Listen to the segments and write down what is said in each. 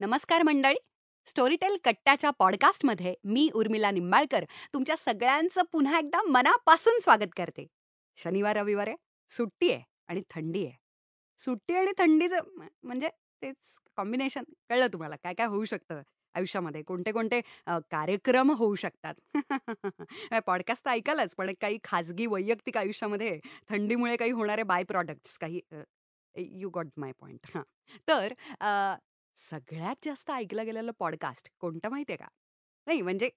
नमस्कार मंडळी. स्टोरीटेल कट्ट्याच्या पॉडकास्टमध्ये मी उर्मिला निंबाळकर तुमच्या सगळ्यांचं पुन्हा एकदा मनापासून स्वागत करते. शनिवार रविवार आहे. सुट्टी आहे आणि थंडी आहे. सुट्टी आणि थंडीचं म्हणजे तेच कॉम्बिनेशन कळलं तुम्हाला? काय काय होऊ शकतं आयुष्यामध्ये? कोणते कोणते कार्यक्रम होऊ शकतात? पॉडकास्ट तर ऐकालच पण काही खाजगी वैयक्तिक आयुष्यामध्ये थंडीमुळे काही होणारे बाय प्रॉडक्ट्स काही यू गॉट माय पॉईंट हां. तर सगळ्यात जास्त ऐकलं गेलेलं पॉडकास्ट कोणतं माहितीये का? नाही म्हणजे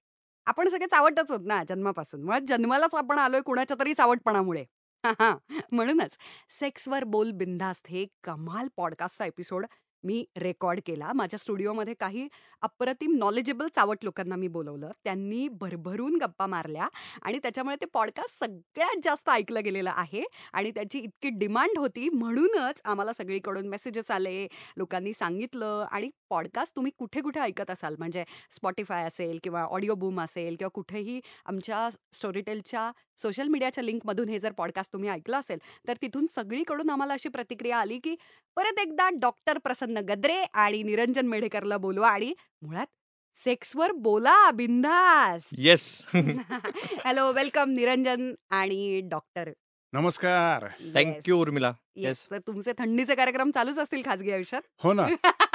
आपण सगळे चावटच होत ना जन्मापासून. मुळात जन्मालाच आपण आलोय कुणाच्या तरी चावटपणामुळे हां, म्हणूनच सेक्सवर बोल बिंदास्त हे कमाल पॉडकास्टचा एपिसोड मी रेकॉर्ड केला. माझ्या स्टुडिओमध्ये काही अप्रतिम नॉलेजेबल चावट लोकांना मी बोलवलं. त्यांनी भरभरून गप्पा मारल्या आणि त्याच्यामुळे ते पॉडकास्ट सगळ्यात जास्त ऐकलं गेलेलं आहे आणि त्याची इतकी डिमांड होती. म्हणूनच आम्हाला सगळीकडून मेसेजेस आले लोकांनी सांगितलं आणि पॉडकास्ट तुम्ही कुठे कुठे ऐकत असाल? म्हणजे स्पॉटीफाय असेल किंवा ऑडिओ बूम असेल किंवा कुठेही आमच्या स्टोरीटेलच्या सोशल मीडियाच्या लिंकमधून हे जर पॉडकास्ट तुम्ही ऐकलं असेल तर तिथून सगळीकडून आम्हाला अशी प्रतिक्रिया आली की परत एकदा डॉक्टर प्रसन्न गद्रे आणि निरंजन मेढेकरला बोलवा आणि मुळात सेक्सवर बोला बिंदास! येस हॅलो वेलकम निरंजन आणि डॉक्टर. नमस्कार. Thank you Urmila. येस. तर तुमचे थंडीचे कार्यक्रम चालूच असतील खाजगी आयुष्यात. हो ना.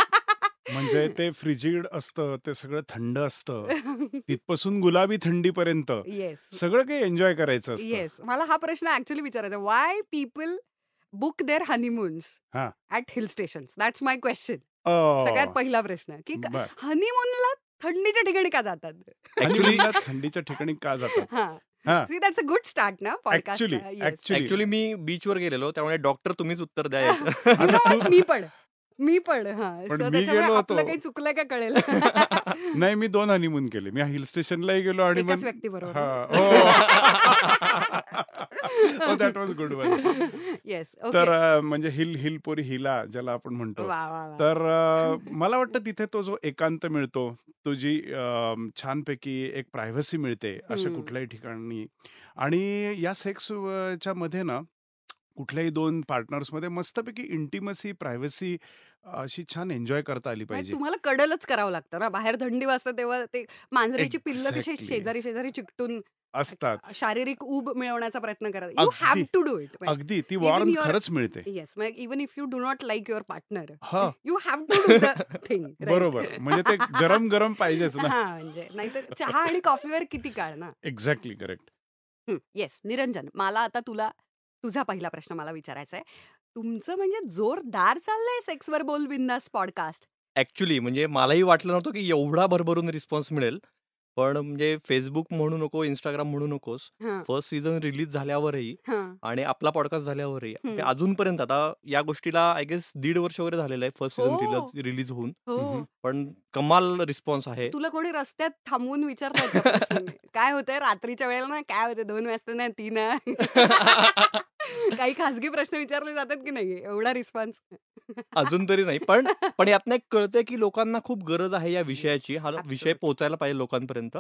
म्हणजे ते फ्रिजिड असतं ते सगळं थंड असतं. तिथपासून गुलाबी थंडीपर्यंत येस सगळं काही एन्जॉय करायचं असतं. येस मला हा प्रश्न ऍक्च्युली विचारायचा why people book their honeymoons हा. At hill station that's my question uh, सगळ्यात पहिला प्रश्न की बर. हनीमूनला थंडीच्या ठिकाणी का जातात? ऍक्च्युली honeymoonला थंडीच्या ठिकाणी का जातात? हा. हा. See that's a good start ना? Podcast Actually, actually. ऍक्च्युली मी बीचवर गेलेलो त्यामुळे डॉक्टर तुम्हीच उत्तर द्या याचं. आता तू- मी पण. मी पण हा. पण So मी त्याच्यामुळे गेलो आपलं होतो. काही चुकलं का कळेल? नाही मी दोन हनीमून केले. मी हिल स्टेशनलाही गेलो आणि एकाच मग व्यक्तीबरोबर. That was good one yes तर अ, म्हणजे हिल हिल पोरी हिला ज्याला आपण म्हणतो. वा वा वा. तर अ, मला वाटतं तिथे तो जो एकांत मिळतो तुझी अ, छानपैकी एक प्रायव्हसी मिळते अशा हम्म. कुठल्याही ठिकाणी. आणि या सेक्स च्या मध्ये ना कुठल्याही दोन पार्टनर्समध्ये मस्तपैकी इंटिमसी प्रायव्हसी अशी छान एन्जॉय करता आली पाहिजे. तुम्हाला कडलच करावं लागतं ना? बाहेर थंडी वाजते तेव्हा ते मांजरीची पिल्लं कशी. शेजारी शेजारी चिकटून असतात. शारीरिक ऊब मिळवण्याचा प्रयत्न करत you have. To do it अगदी. ती वॉर्म your- खरंच मिळते. येस मग even if you do not like your partner you have to do thing बरोबर. म्हणजे ते गरम गरम पाहिजेच ना? म्हणजे नाहीतर चहा आणि कॉफीवर किती काळ ना? एक्झॅक्टली करेक्ट येस निरंजन मला आता तुला तुझा पहिला प्रश्न मला विचारायचा आहे. तुमचं म्हणजे जोरदार चाललंय सेक्सवर बोल बिंदास पॉडकास्ट ऍक्च्युली म्हणजे मलाही वाटलं नव्हतं की एवढा भरभरून रिस्पॉन्स मिळेल. पण म्हणजे फेसबुक म्हणू नको इंस्टाग्राम म्हणू नकोस. फर्स्ट सीझन रिलीज झाल्यावरही आणि आपला पॉडकास्ट झाल्यावरही. म्हणजे अजूनपर्यंत आता या गोष्टीला आय गेस दीड वर्ष वगैरे झालेलं आहे फर्स्ट हो. सीझन रिलीज होऊन. हो. पण कमाल रिस्पॉन्स आहे. तुला कोणी रस्त्यात थांबवून विचारतात का प्रश्न? काय होतंय रात्रीच्या वेळेला? ना काय होते दोन वाजता ना तीन? काही खासगी प्रश्न विचारले जातात की नाही? एवढा रिस्पॉन्स अजून तरी नाही. पण पण यातनं एक कळतंय की लोकांना खूप गरज आहे या विषयाची. Yes, हा विषय. पोहोचायला पाहिजे लोकांपर्यंत.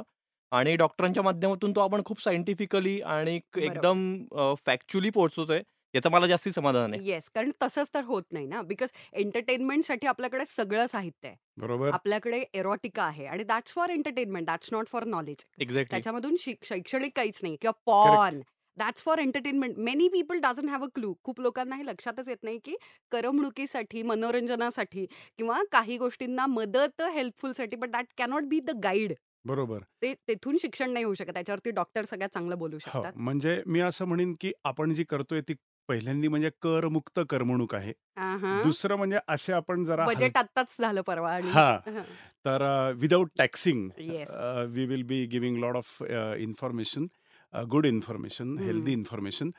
आणि डॉक्टरांच्या माध्यमातून तो आपण खूप सायंटिफिकली आणि एक- एकदम फॅक्च्युअली पोहोचतोय. याचं मला जास्ती समाधान आहे. येस कारण तसंच तर होत नाही ना? बिकॉज एंटरटेनमेंटसाठी आपल्याकडे सगळं साहित्य आहे. बरोबर. आपल्याकडे एरोटिका आहे आणि that's for entertainment that's not for knowledge exactly त्याच्यामधून शिक- शैक्षणिक काहीच नाही. किंवा porn that's for entertainment many people doesn't have a clue खूप लोकांना हे लक्षातच येत नाही की करमणुकीसाठी मनोरंजनासाठी किंवा काही गोष्टींना मदत हेल्पफुलसाठी but that cannot be the guide बरोबर. ते तेथून शिक्षण नाही होऊ शकत. त्याच्यावरती डॉक्टर सगळ्यात चांगलं बोलू हो शकतात. म्हणजे मी असं म्हणेन की आपण जी करतोय ती पहिल्यांदी म्हणजे करमुक्त करमणूक आहे. दुसरं म्हणजे असे आपण जरा बजेट आत्ताच झालं परवा हा. तर without taxing we will be giving lot of information good information healthy. Information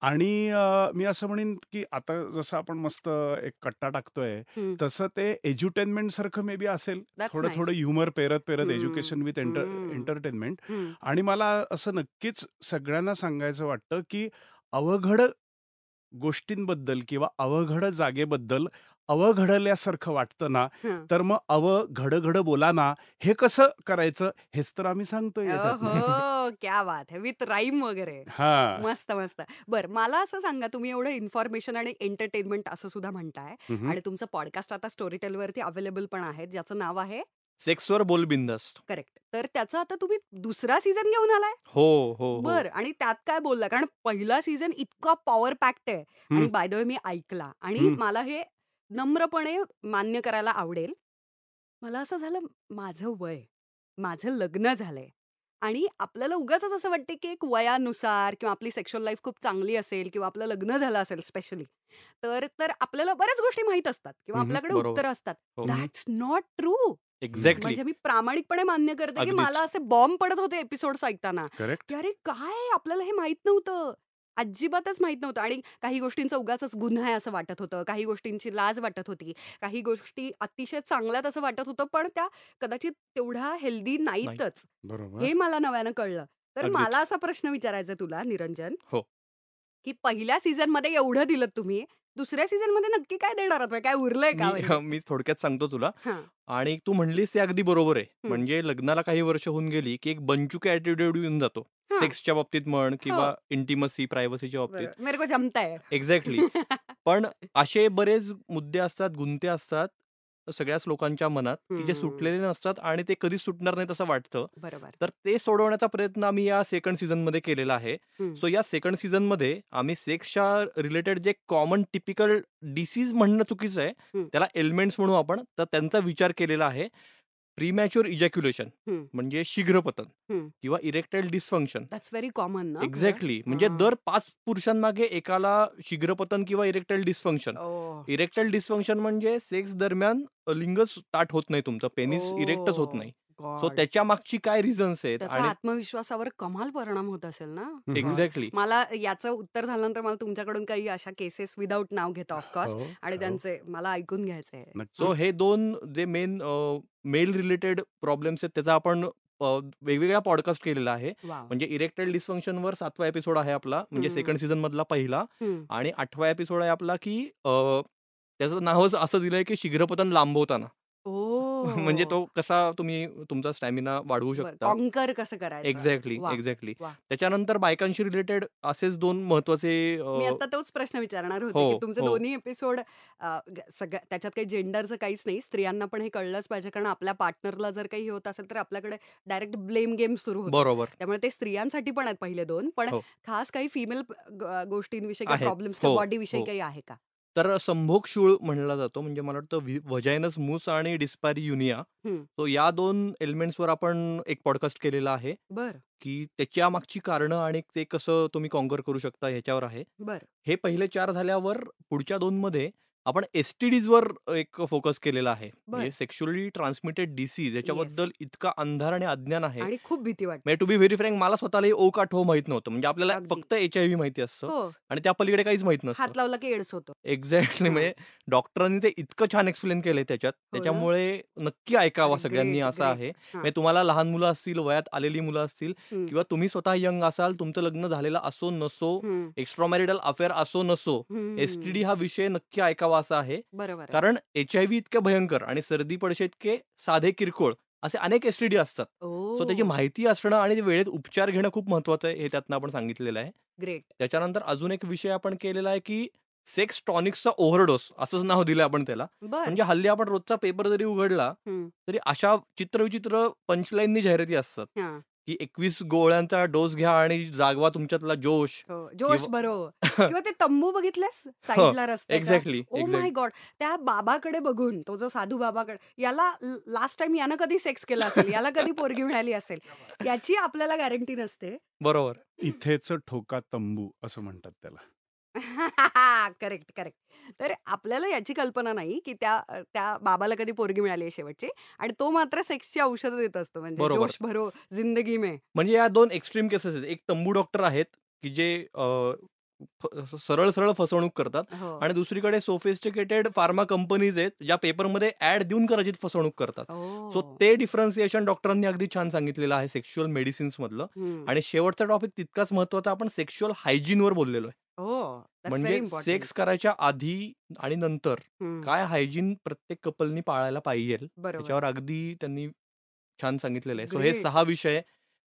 आणि अ, मी असं म्हणेन की आता जसं आपण मस्त एक कट्टा टाकतोय. तसं ते एज्युटेनमेंट सारखं मे बी असेल थोडं थोडं ह्युमर पेरत पेरत हम्म. एज्युकेशन विथ हम्म. एंटरटेनमेंट आणि मला असं नक्कीच सगळ्यांना सांगायचं वाटतं की अवघड गोष्टींबद्दल किंवा अवघड जागेबद्दल अवघडल्यासारखं वाटतं ना तर मग अव घड घड बोला ना हे कसं करायचं हेच तर आम्ही सांगतोय हो क्या बात है विथ राईम वगैरे. हा. मस्त मस्त. बर मला असं सांगा तुम्ही एवढं इन्फॉर्मेशन आणि एंटरटेनमेंट असं सुद्धा म्हणताय. आणि तुमचं पॉडकास्ट आता स्टोरी टेल वरती अवेलेबल पण आहे ज्याचं नाव आहे? सेक्सवर बोल बिंदास्त करेक्ट तर त्याचा आता तुम्ही दुसरा सीझन घेऊन आलाय? हो हो हो. बर आणि त्यात काय बोलला? कारण पहिला सीझन इतका पॉवर पॅक्ट आहे. आणि हम्म. बाय द वे मी ऐकला. आणि हम्म. मला हे नम्रपणे मान्य करायला आवडेल. मला असं झालं माझं वय माझं लग्न झालंय. आणि आपल्याला उगाच असं वाटते की एक वयानुसार किंवा आपली सेक्शुअल लाईफ खूप चांगली असेल किंवा आपलं लग्न झालं असेल स्पेशली तर तर आपल्याला बऱ्याच गोष्टी माहीत असतात किंवा आपल्याकडे बरोबर. उत्तर असतात. हो. दॅट्स नॉट ट्रू एक्झॅक्टली म्हणजे मी प्रामाणिकपणे मान्य करते की अगदीच. मला असे बॉम्ब पडत होते एपिसोड्स ऐकताना. करेक्ट की अरे काय? आपल्याला हे माहीत नव्हतं. अजिबातच माहीत नव्हतं. आणि काही गोष्टींचा उगाच गुन्हा आहे असं वाटत होतं. काही गोष्टींची लाज वाटत होती. काही गोष्टी अतिशय चांगल्यात असं वाटत होतं पण त्या कदाचित तेवढ्या हेल्दी नाहीतच. बरोबर. हे मला नव्यानं कळलं. तर अगदीच. मला असा प्रश्न विचारायचा आहे तुला निरंजन. हो. की पहिल्या सीझनमध्ये एवढं दिलं तुम्ही दुसऱ्या सीझनमध्ये नक्की काय देणार आहात? काय उरलंय का मी थोडक्यात सांगतो तुला. हां. आणि तू म्हणलीस ते अगदी बरोबर आहे. हं. म्हणजे लग्नाला काही वर्ष होऊन गेली की एक बंचुके ऍटिट्यूड येऊन जातो. हां. सेक्सच्या बाबतीत म्हण किंवा हो. इंटिमसी प्रायव्हसीच्या बाबतीत बरं. मेरे को जमता है एक्झॅक्टली पण असे बरेच मुद्दे असतात गुंते असतात सगळ्याच लोकांच्या मनात की जे हम्म. सुटलेले नसतात आणि ते कधी सुटणार नाहीत असं वाटतं बरोबर तर ते सोडवण्याचा प्रयत्न आम्ही या सेकंड सीझनमध्ये केलेला आहे हम्म. सो या सेकंड सीझनमध्ये आम्ही सेक्सच्या रिलेटेड जे कॉमन टिपिकल डिसीज म्हणणं चुकीचं आहे हम्म. त्याला एलिमेंट्स म्हणू आपण तर त्यांचा विचार केलेला आहे प्रीमॅच्युअर इजॅक्युलेशन हम्म. म्हणजे शीघ्रपतन हम्म. किंवा erectile dysfunction that's very common ना? एक्झॅक्टली म्हणजे. दर पाच पुरुषांमागे एकाला शीघ्रपतन किंवा इरेक्टाईल डिस्फंक्शन. इरेक्टाईल डिस्फंक्शन म्हणजे सेक्स दरम्यान लिंगच ताट होत नाही तुमचं पेनिस इरेक्टच होत नाही सो गॉड. त्याच्या मागची काय रिझन्स आहेत त्याचा आणि आत्मविश्वासावर कमाल परिणाम होत असेल ना. एक्झॅक्टली मला याचं उत्तर झाल्यानंतर मला तुमच्याकडून काही अशा केसेस विदाऊट नाव घेतो ऑफकोर्स हो, आणि हो. त्यांचे मला ऐकून घ्यायचे. सो हे दोन जे मेन मेल रिलेटेड प्रॉब्लेम्स आहेत त्याचा आपण अ, वेगवेगळा पॉडकास्ट केलेला आहे वाव म्हणजे इरेक्टाईल डिस्फंक्शनवर सातवा एपिसोड आहे आपला म्हणजे हम्म. सेकंड सीझन मधला पहिला हम्म. आणि आठवा एपिसोड आहे आपला की अ, त्याचं नावच असं दिलंय की शीघ्रपतन लांबवताना ओ म्हणजे तो कसा तुम्ही तुमचा स्टॅमिना वाढवू शकता कॉन्कर कसं करायचं एक्झॅक्टली वा, एक्झॅक्टली वा. त्याच्यानंतर बायकांशी रिलेटेड असेच दोन महत्त्वाचे मी अ, आता तोच प्रश्न विचारणार होते हो, की तुमचे हो. दोन्ही एपिसोड सगळ्या त्याच्यात काही जेंडरचं काहीच नाही स्त्रियांना पण हे कळलंच पाहिजे कारण आपल्या पार्टनरला जर काही होत असेल तर आपल्याकडे डायरेक्ट ब्लेम गेम सुरू होतो बरोबर त्यामुळे ते स्त्रियांसाठी पण आहेत पहिले दोन पण हो. खास काही फिमेल गोष्टींविषयी काही आहेत. प्रॉब्लेम्स हो, बॉडी विषयी हो. काही आहे का तर संभोग शूळ म्हणला जातो. म्हणजे मला वाटतं वजायनस मूस आणि डिस्पारी युनिया. तो या दोन एलिमेंट्सवर आपण एक पॉडकास्ट केलेला आहे बर. की त्याच्या मागची कारणं आणि ते कसं तुम्ही कॉन्कर करू शकता ह्याच्यावर आहे. बर. हे पहिले चार झाल्यावर पुढच्या दोन मध्ये आपण एसटीडीज वर एक फोकस केलेला आहे म्हणजे सेक्शुअली ट्रान्समिटेड डिसीज याच्याबद्दल इतका अंधार आणि अज्ञान आहे आणि खूप भीती वाटते टू बी व्हेरी फ्रँक मला स्वतःला ओ का ठो माहीत नव्हतं म्हणजे आपल्याला अगदी. फक्त एच आय व्ही माहिती असतं हो आणि त्या पलीकडे काहीच माहीत नसतं हात लावला की एड्स होतो एक्झॅक्टली हां. म्हणजे डॉक्टरांनी ते इतकं छान एक्सप्लेन केलंय त्याच्यात हो ना? त्याच्यामुळे नक्की ऐकावा अरे सगळ्यांनी असं. आहे हां. म्हणजे तुम्हाला लहान मुलं असतील वयात आलेली मुलं असतील हम्म. किंवा तुम्ही स्वतः यंग असाल तुमचं लग्न झालेलं असो नसो हम्म. एक्स्ट्रामॅरिटल अफेअर असो नसो हम्म. एसटीडी हा विषय नक्की ऐकावा असा आहे. बरोबर आहे. कारण एच आय व्ही इतके भयंकर आणि सर्दी पडशे इतके साधे किरकोळ असे अनेक एसटीडी असतात. सो त्याची ओ. माहिती असणं आणि ते वेळेत उपचार घेणं खूप महत्वाचं आहे हे त्यातनं आपण सांगितलेलं आहे. ग्रेट. त्याच्यानंतर अजून एक विषय आपण केलेला आहे की सेक्स टॉनिक्सचा ओव्हरडोस असंच नाव दिलं आपण त्याला. बर. म्हणजे हल्ली आपण रोजचा पेपर जरी उघडला हम्म. तरी अशा चित्रविचित्र पंचलाईननी जाहिराती असतात. हां. की एकवीस गोळ्यांचा डोस घ्या आणि जागवा तुमच्यातला जोश हो. जोश किंवा- भरो किंवा ते तंबू बघितलेस साईडला रस्त्याच्या? एक्झॅक्टली ओ माय गॉड त्या बाबाकडे बघून तो जो साधू बाबाकडे याला लास्ट टाइम यानं कधी सेक्स केला असेल? याला कधी पोरगी मिळाली असेल? याची आपल्याला गॅरंटी नसते. बरोबर. इथेच ठोका तंबू असं म्हणतात त्याला. Correct correct. तर आपल्याला याची कल्पना नाही की त्या त्या बाबाला कधी पोरगी मिळाली आहे शेवटची आणि तो मात्र सेक्सची औषधं देत असतो. म्हणजे बरोबर. जोश भरो जिंदगी में. म्हणजे या दोन एक्स्ट्रीम केसेस आहेत. एक तंबू डॉक्टर आहेत की जे अ, फ- सरळ सरळ फसवणूक करतात हो आणि दुसरीकडे सोफिस्टिकेटेड फार्मा कंपनीज आहेत ज्या पेपरमध्ये ऍड देऊन करायची फसवणूक करतात सो ओ. ते डिफरन्सिएशन डॉक्टरांनी अगदी छान सांगितलेलं आहे सेक्शुअल मेडिसिन्स मधलं हम्म. आणि शेवटचा टॉपिक तितकाच महत्त्वाचा आपण सेक्शुअल हायजीनवर बोललेलो आहे हो म्हणजे. सेक्स करायच्या आधी आणि नंतर. काय हायजीन प्रत्येक कपलनी पाळायला पाहिजे बरोबर त्याच्यावर अगदी त्यांनी छान सांगितलेलं आहे सो हे. सहा विषय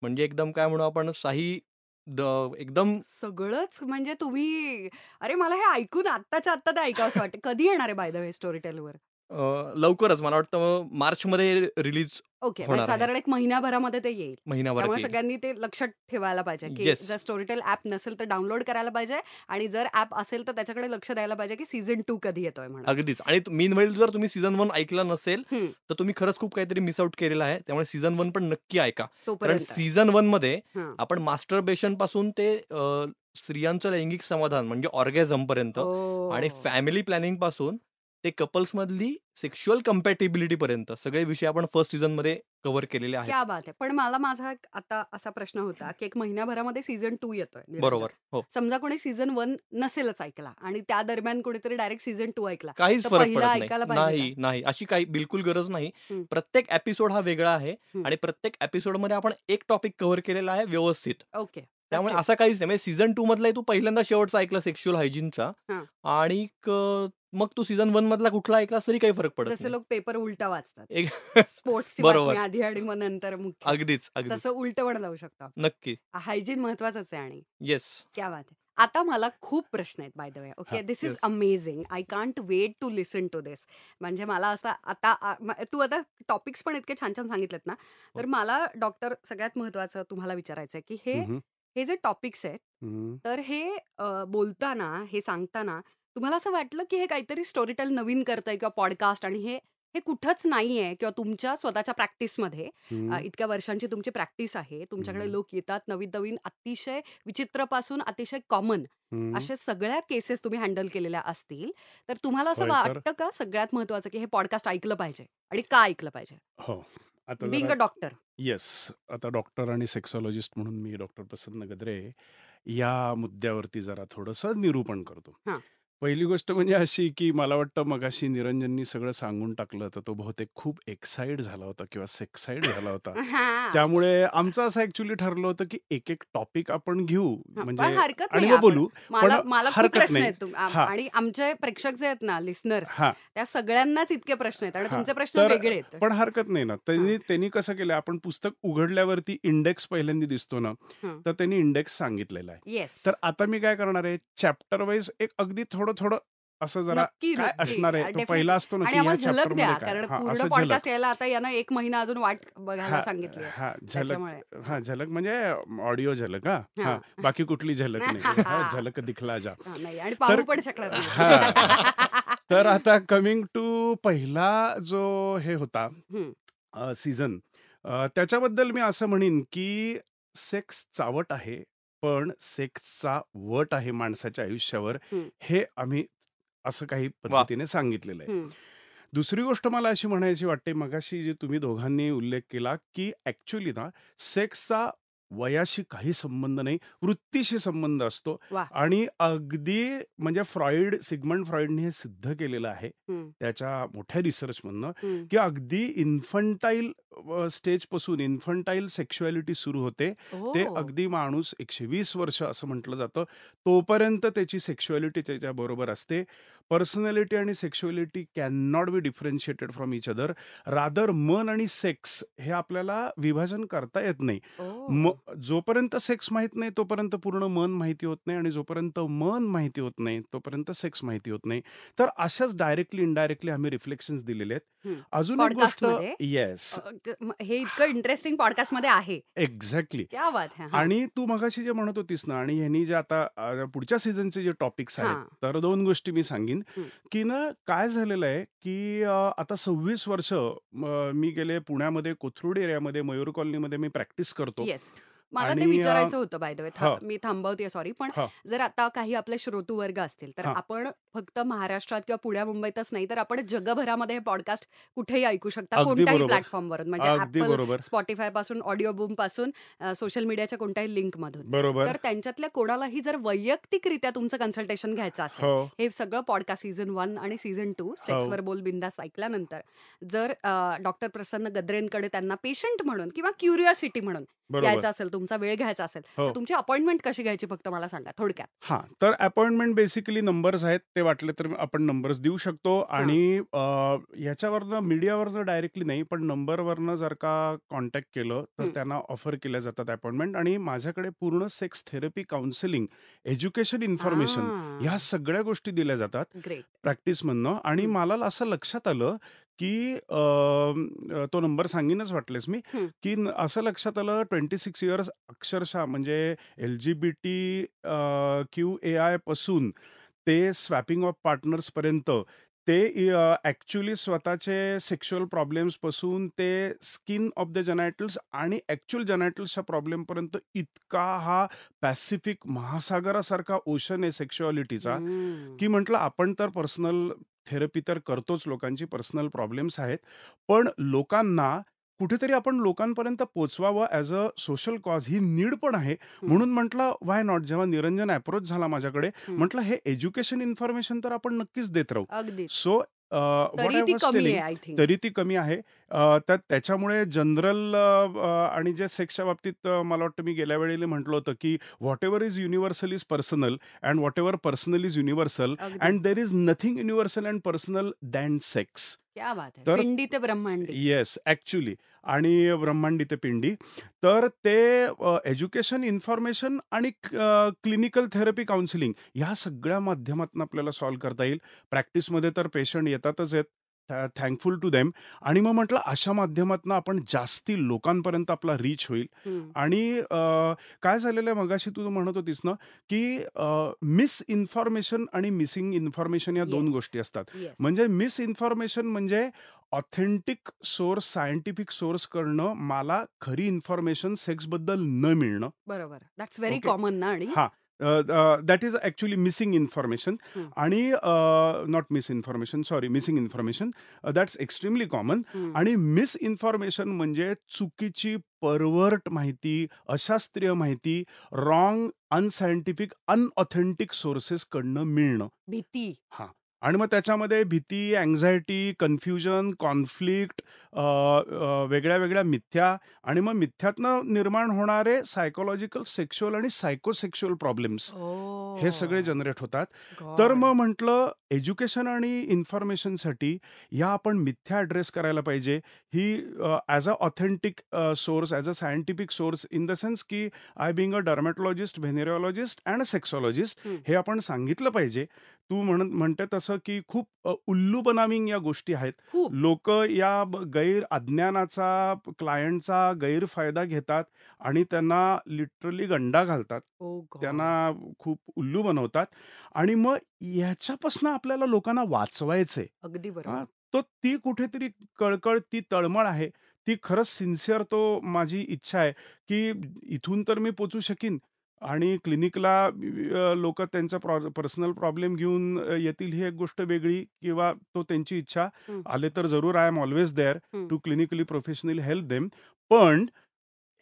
म्हणजे एकदम काय म्हणू आपण साही द एकदम सगळंच म्हणजे तुम्ही अरे मला हे ऐकून आत्ताच्या आत्ता ते ऐकावंसं वाटतं. कधी येणार आहे बाय द वे स्टोरी टेलवर अ, लवकरच मला वाटतं मार्चमध्ये रिलीज ओके होणार आहे. साधारण एक महिन्याभरामध्ये ते येईल महिनाभरात त्यामुळे येईल. सगळ्यांनी ते लक्षात ठेवायला पाहिजे की. जर स्टोरीटेल ऍप नसेल तर डाउनलोड करायला पाहिजे आणि जर ऍप असेल तर त्याच्याकडे लक्ष द्यायला पाहिजे की सीझन टू कधी येतोय म्हणून अगदीच आणि मीन वेळ जर तुम्ही सीझन वन ऐकला नसेल. तर तुम्ही खरंच खूप काहीतरी मिस आउट केलेलं आहे त्यामुळे सीझन वन पण नक्की ऐका कारण तोपर्यंत सीझन वनमध्ये हां. आपण मास्टरबेशनपासून ते अ, स्त्रियांचं लैंगिक समाधान म्हणजे ऑर्गॅझम पर्यंत आणि ओ. फॅमिली प्लॅनिंगपासून ते कपल्स मधली सेक्शुअल कम्पॅटिबिलिटी पर्यंत सगळे विषय आपण फर्स्ट सीझनमध्ये कव्हर केलेले आहेत क्या बात आहे पण मला माझा एक आता असा प्रश्न होता की एक महिन्याभरामध्ये सीझन टू येतोय. बरोबर हो समजा कोणी सीझन वन नसेलच ऐकला आणि त्या दरम्यान कोणीतरी डायरेक्ट सीझन टू ऐकला काहीच तर फरक पहिला पडत ऐकायला नाही पाहिजे नाही नाही अशी काही बिलकुल गरज नाही हम्म. प्रत्येक एपिसोड हा वेगळा आहे हम्म. आणि प्रत्येक एपिसोडमध्ये आपण एक टॉपिक कव्हर केलेला आहे व्यवस्थित ओके त्यामुळे. असं काहीच नाही म्हणजे सीझन टू मधला तू पहिल्यांदा शेवटचा ऐकला सेक्शुअल हायजीनचा हां. आणि क- मग तू सीझन वन मधला कुठला ऐकला तरी काही फरक पडत जसे लोक पेपर उलटा वाचतात. एक स्पोर्ट्सची बरोबर. आधी आणि मग नंतर मुख्य. अगदीच तसं उलट पण जाऊ शकतं. नक्की. हायजीन महत्वाचंच आहे आणि. येस क्या बात आहे. आता मला खूप प्रश्न आहेत by the way okay this is. Amazing I can't wait to listen to this म्हणजे मला असं आता तू आता टॉपिक्स पण इतके छान छान सांगितलेत ना? हो. तर मला डॉक्टर सगळ्यात महत्वाचं तुम्हाला विचारायचं आहे की हे हे जे टॉपिक्स आहेत. तर हे बोलताना हे सांगताना तुम्हाला असं वाटलं की हे काहीतरी स्टोरीटेल नवीन करतंय किंवा पॉडकास्ट आणि हे हे कुठंच नाहीये किंवा तुमच्या स्वतःच्या प्रॅक्टिसमध्ये अ, हम्म. इतक्या वर्षांची तुमची प्रॅक्टिस आहे तुमच्याकडे हम्म. लोक येतात नवीन नवीन अतिशय विचित्रपासून अतिशय कॉमन हम्म. अशा सगळ्या केसेस तुम्ही हँडल केलेल्या असतील तर तुम्हाला असं होय तर. वाटतं का सगळ्यात महत्वाचं की हे पॉडकास्ट ऐकलं पाहिजे आणि का ऐकलं पाहिजे हो आता बिंग अ डॉक्टर येस आता डॉक्टर आणि सेक्सॉलॉजिस्ट म्हणून मी डॉक्टर प्रसन्न गद्रे या मुद्द्यावरती जरा थोडंसं निरूपण करतो हां. पहिली गोष्ट म्हणजे अशी की मला वाटतं मगाशी निरंजननी सगळं सांगून टाकलं तर तो बहुतेक खूप एक्साइड झाला होता किंवा सेक्साइड झाला होता. त्यामुळे आमचं असं ऍक्च्युली ठरलं होतं की एक एक टॉपिक आपण घेऊ. म्हणजे पण हरकत आणि नाही मग आपण- बोलू मला पण मला खूप हरकत प्रश्न नाही. आहेत तुम- आम- हां. आणि आमचे प्रेक्षक जे आहेत ना लिस्नर्स हा. त्या सगळ्यांनाच इतके प्रश्न आहेत आणि हां. तुमचे प्रश्न तर- वेगळे आहेत. पण हरकत नाही ना. त्यांनी त्यांनी कसं केलं आपण पुस्तक उघडल्यावरती इंडेक्स पहिल्यांदा दिसतो ना हं. तर त्यांनी इंडेक्स सांगितलेला आहे. येस तर आता मी काय करणार आहे चॅप्टर वाईज एक अगदी थोडं थोडं असं जरा काय. असणार आहे तो. पहिला असतो ना आणि झलक द्या कारण पूर्ण पॉडकास्ट यायला आता यानं एक महिना अजून वाट बघायला हा, सांगितली हा झलक हा झलक म्हणजे ऑडिओ झलक हा हा. बाकी कुठली झलक नाही झलक दिखला जा नाही आणि पाहू पण शकणार. तर आता कमिंग टू पहिला जो हे होता. सीझन त्याच्याबद्दल मी असं म्हणेन की सेक्स चावट आहे पण सेक्सचा वट आहे माणसाच्या आयुष्यावर. हे आम्ही असं काही पद्धतीने सांगितलेलं आहे. दुसरी गोष्ट मला अशी म्हणायची वाटते मगाशी जे तुम्ही दोघांनी उल्लेख केला की ऍक्च्युली ना सेक्सचा वयाशी काही संबंध नाही वृत्तीशी संबंध असतो वा. आणि अगदी म्हणजे फ्रॉइड सिगमंड फ्रॉइडने हे सिद्ध केलेलं आहे हम्म. त्याच्या मोठ्या रिसर्चमधनं हम्म. की अगदी इन्फंटाईल स्टेजपासून इन्फंटाईल सेक्शुअलिटी सुरू होते ते. अगदी माणूस एकशे वीस वर्ष असं म्हटलं जातं तोपर्यंत त्याची सेक्शुअलिटी त्याच्या बरोबर असते पर्सनॅलिटी आणि sexuality can not be differentiated from each other rather मन आणि सेक्स हे आपल्याला विभाजन करता येत नाही. म- जोपर्यंत सेक्स माहीत नाही तोपर्यंत पूर्ण मन माहिती होत नाही आणि जोपर्यंत मन माहिती होत नाही तोपर्यंत सेक्स माहिती होत नाही तर अशाच डायरेक्टली इनडायरेक्टली आम्ही रिफ्लेक्शन दिलेले आहेत. अजून एक गोष्ट? येस हे इतकं इंटरेस्टिंग पॉडकास्टमध्ये आहे एक्झॅक्टली. आणि तू मगाशी जे म्हणत होतीस ना आणि यांनी जे आता पुढच्या सीझनचे जे टॉपिक्स आहेत. तर दोन गोष्टी मी सांगेन की ना काय झालेलं आहे की अ, आता सव्वीस वर्ष म, मी गेले पुण्यामध्ये कोथरूड एरियामध्ये मयूर कॉलनीमध्ये मी प्रॅक्टिस करतो. येस. मला ते विचारायचं होतं बाय द वे. मी थांबवते सॉरी पण. जर आता काही आपले श्रोतू वर्ग असतील तर. आपण फक्त महाराष्ट्रात किंवा पुण्या मुंबईतच नाही तर आपण जगभरामध्ये हे पॉडकास्ट कुठेही ऐकू शकता. कोणत्याही. प्लॅटफॉर्मवरून म्हणजे ऍपल स्पॉटीफायपासून ऑडिओ बूमपासून सोशल मीडियाच्या कोणत्याही लिंक मधून तर त्यांच्यातल्या कोणालाही जर वैयक्तिकरित्या तुमचं कन्सल्टेशन घ्यायचं असेल हो. हे सगळं पॉडकास्ट सीझन वन आणि सीझन टू सेक्सवर बोल बिंदास ऐकल्यानंतर जर डॉक्टर प्रसन्न गद्रेंकडे त्यांना पेशंट म्हणून किंवा क्युरिओसिटी म्हणून बरोबर यायचं असेल तुमचा वेळ घ्यायचा असेल हो. तर तुमची अपॉइंटमेंट कशी घ्यायची फक्त मला सांगा थोडक्यात हां, तर अपॉइंटमेंट बेसिकली नंबर्स आहेत. ते वाटले तर आपण नंबर्स देऊ शकतो आणि अ, ह्याच्यावरनं मीडियावरनं डायरेक्टली नाही, पण नंबरवरनं जर का कॉन्टॅक्ट केलं, तर हं. त्यांना ऑफर केल्या जातात अपॉइंटमेंट आणि माझ्याकडे पूर्ण sex therapy, counselling, education information ह्या आ. सगळ्या गोष्टी दिल्या जातात ग्रेट. प्रॅक्टिसमधनं आणि. मला असं लक्षात आलं, की अ, अ, तो नंबर सांगीनच वाटलेस मी, हं. की न असं लक्षात आलं 26 इयर्स अक्षरशः म्हणजे एल-जी-बी-टी अ, क्यू-ए-आयपासून ते स्वॅपिंग ऑफ पार्टनर्सपर्यंत ते अ, ॲक्चुअली स्वतःचे सेक्शुअल प्रॉब्लेम्सपासून ते स्किन ऑफ द जेनायटल्स आणि ॲक्चुअल जेनायटल्सच्या प्रॉब्लेमपर्यंत इतका हा पॅसिफिक महासागरासारखा ओशन आहे सेक्शुअलिटीचा, हम्म. की म्हटलं आपण तर पर्सनल थेरपी तर करतोच, लोकांची पर्सनल प्रॉब्लेम्स आहेत. पण लोकांना कुठेतरी आपण लोकांपर्यंत पोहोचवावं ॲज अ सोशल कॉज ही नीड पण आहे. म्हणून म्हटलं व्हाय नॉट? जेव्हा निरंजन अप्रोच झाला माझ्याकडे. म्हटलं हे एज्युकेशन इन्फॉर्मेशन तर आपण नक्कीच देत राहू. सो व्हॉट तरी ती कमी आहे. तरी त्याच्यामुळे जनरल आणि जे सेक्सच्या बाबतीत मला वाटतं मी गेल्या वेळेला म्हटलं होतं, की whatever is universal is personal and whatever personal is universal. And there is nothing universal and personal than sex. क्या बात है! तर पिंडी ते ब्रह्मांडी. येस, ॲक्चुअली आणि ब्रह्मांडी ते पिंडी. तर ते एज्युकेशन, इन्फॉर्मेशन आणि क्लिनिकल थेरपी, काउन्सिलिंग ह्या सगळ्या माध्यमातून आपल्याला सॉल्व्ह करता येईल. प्रॅक्टिसमध्ये तर पेशंट येतातच आहेत. थँकफुल टू देम आणि मग म्हटलं अशा माध्यमातून आपण जास्ती लोकांपर्यंत आपला रीच होईल. आणि अ, काय झालेलं आहे मगाशी तू म्हणत होतीस ना, की मिस इन्फॉर्मेशन आणि मिसिंग इन्फॉर्मेशन या 2 येस. गोष्टी असतात. येस. म्हणजे मिस इन्फॉर्मेशन म्हणजे ऑथेंटिक सोर्स, सायंटिफिक सोर्स कडनं मला खरी इन्फॉर्मेशन सेक्सबद्दल न मिळणं. बरोबर. That's very okay. कॉमन ना आणि? हां. That is actually missing information. आणि not misinformation sorry missing information that's extremely common. आणि मिस इन्फॉर्मेशन म्हणजे चुकीची परवर्ट माहिती, अशास्त्रीय माहिती, रॉंग, अनसायंटिफिक, अनऑथेंटिक सोर्सेसकडनं मिळणं. भीती. हां. आणि मग त्याच्यामध्ये भीती, अँक्झायटी, कन्फ्युजन, कॉन्फ्लिक्ट अ, वेगळ्या-वेगळ्या मिथ्या आणि मग मिथ्यातनं निर्माण होणारे सायकॉलॉजिकल, सेक्शुअल आणि सायको-सेक्शुअल प्रॉब्लेम्स हे सगळे! जनरेट होतात. तर. मग म्हटलं एज्युकेशन आणि इन्फॉर्मेशनसाठी या आपण मिथ्या ॲड्रेस करायला पाहिजे. ही as a authentic source, as a scientific source in the sense की I being a dermatologist, venereologist and sexologist. हे आपण सांगितलं पाहिजे. तू म्हण म्हणते तसं की खूप अ, उल्लूबनामिंग या गोष्टी आहेत. खूप. लोकं या ब गैर अज्ञानाचा, क्लायंटचा गैरफायदा घेतात आणि त्यांना लिटरली गंडा घालतात. Oh God! त्यांना खूप उल्लू बनवतात आणि मग ह्याच्यापासून आपल्याला लोकांना वाचवायचंय. अगदी हां, बरोबर. तर ती कुठेतरी कळकळ, ती तळमळ आहे. ती खरंच सिन्सिअर तो माझी इच्छा आहे, की इथून तर मी पोहचू शकीन आणि क्लिनिकला लोकं त्यांचा प्रॉ पर्सनल प्रॉब्लेम घेऊन येतील ही एक गोष्ट वेगळी किंवा तो त्यांची इच्छा. आले तर जरूर I am always there. To clinically professionally help them. पण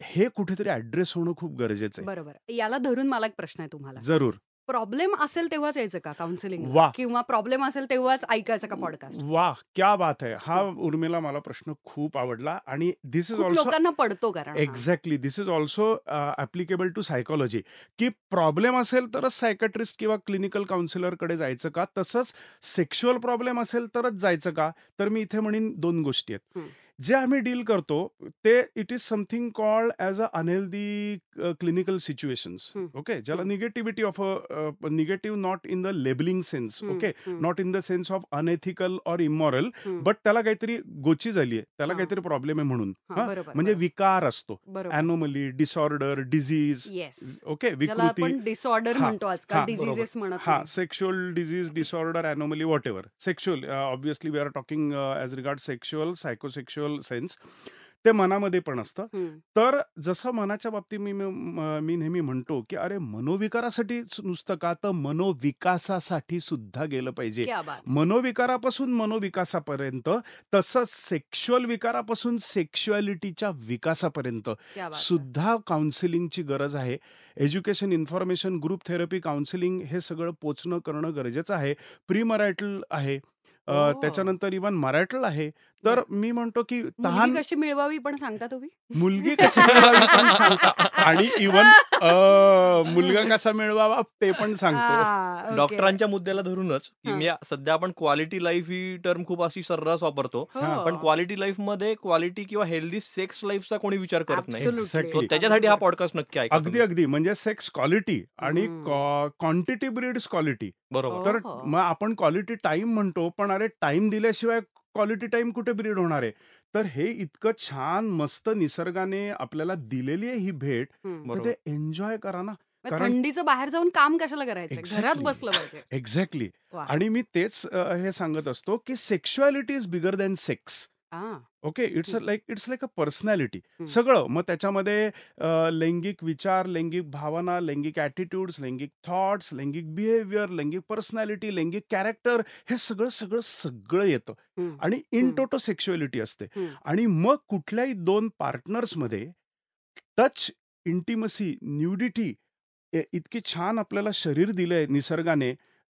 हे कुठेतरी ॲड्रेस होणं खूप गरजेचं आहे. बरोबर. याला धरून मला एक प्रश्न आहे तुम्हाला. जरूर. प्रॉब्लेम असेल तेव्हाच यायचं का काउन्सिलिंगला? वाह! किंवा प्रॉब्लेम असेल तेव्हाच ऐकायचं का पॉडकास्ट? वाह! क्या बात है! हा. उर्मिला मला प्रश्न खूप आवडला आणि धिस इज ऑल्सो लोकांना पडतो कारण. Exactly this is also uh, applicable to psychology की प्रॉब्लेम असेल तरच सायकायट्रिस्ट किंवा क्लिनिकल काउन्सिलरकडे जायचं का? तसंच सेक्शुअल प्रॉब्लेम असेल तरच जायचं का? तर मी इथे म्हणीन 2 गोष्टी आहेत. जे आम्ही डील करतो ते it is something called as a unhealthy clinical situations. Okay. ज्याला. Negativity of uh, negative not in the labelling sense. Okay. Not in the sense of unethical or immoral. But त्याला काहीतरी गोची झाली आहे. त्याला. काहीतरी प्रॉब्लेम आहे म्हणून. म्हणजे. विकार असतो. Anomaly, disorder, yes. ओके. विकृती. डिसऑर्डर म्हणतो आजकाल हां, म्हणत हां. Sexual disease, disorder, anomaly whatever. Sexual uh, obviously we are talking uh, as regards sexual, psychosexual sense. ते मनामध्ये पण असतं. तर जसं मनाच्या बाबतीत मी मी नेहमी म्हणतो, की अरे मनोविकारासाठीच नुसतं का? तर मनोविकासासाठी सुद्धा गेलं पाहिजे. मनोविकारापासून मनोविकासापर्यंत तसंच सेक्शुअल विकारापासून सेक्शुअलिटीच्या विकासापर्यंत! सुद्धा काउन्सिलिंगची गरज आहे. Education, information, group therapy, counselling हे सगळं पोचणं करणं गरजेचं आहे. प्री मरायटल आहे. अ, ओह! त्याच्यानंतर इव्हन मराठळ आहे. तर बरं. मी म्हणतो की मुलगी तहान कशी मिळवावी पण सांगता तुम्ही? मुलगी कशी मिळवावी पण सांगता आणि इव्हन अ, मुलगा कसा मिळवावा ते पण सांगतो. हां, ओके. डॉक्टरांच्या मुद्द्याला धरूनच, की हां. मी सध्या आपण क्वालिटी लाईफ ही टर्म खूप अशी सर्रास वापरतो. हां. पण हो. क्वालिटी लाईफमध्ये क्वालिटी किंवा हेल्दी सेक्स लाईफचा कोणी विचार करत नाही. त्याच्यासाठी हा पॉडकास्ट नक्की ऐका अगदी, तुम्ही. अगदी. म्हणजे सेक्स क्वालिटी आणि. Quantity breeds quality. बरोबर. तर. मग आपण क्वालिटी टाईम म्हणतो, पण अरे टाईम दिल्याशिवाय क्वालिटी टाईम कुठे ब्रीड होणार आहे? तर हे इतकं छान मस्त निसर्गाने आपल्याला दिलेली आहे ही भेट, हं. तर. ते एन्जॉय करा ना. थंडीचं बाहेर जाऊन काम कशाला करायचंय? घरात एक्झॅक्टली. बसलं पाहिजे. एक्झॅक्टली. आणि मी तेच हे सांगत असतो, की sexuality is bigger than sex. हां. Okay. It's uh. Like it's like a personality. सगळं. मग त्याच्यामध्ये अ, लैंगिक विचार, लैंगिक भावना, लैंगिक ॲटिट्यूड्स, लैंगिक थॉट्स, लैंगिक बिहेवियर, लैंगिक पर्सनॅलिटी, लैंगिक कॅरेक्टर हे सगळं, सगळं, सगळं येतं. आणि इन. टोटो सेक्शुअलिटी असते. आणि मग कुठल्याही 2 पार्टनर्समध्ये टच, इंटिमसी, न्यूडिटी इतकी छान आपल्याला शरीर दिलंय निसर्गाने,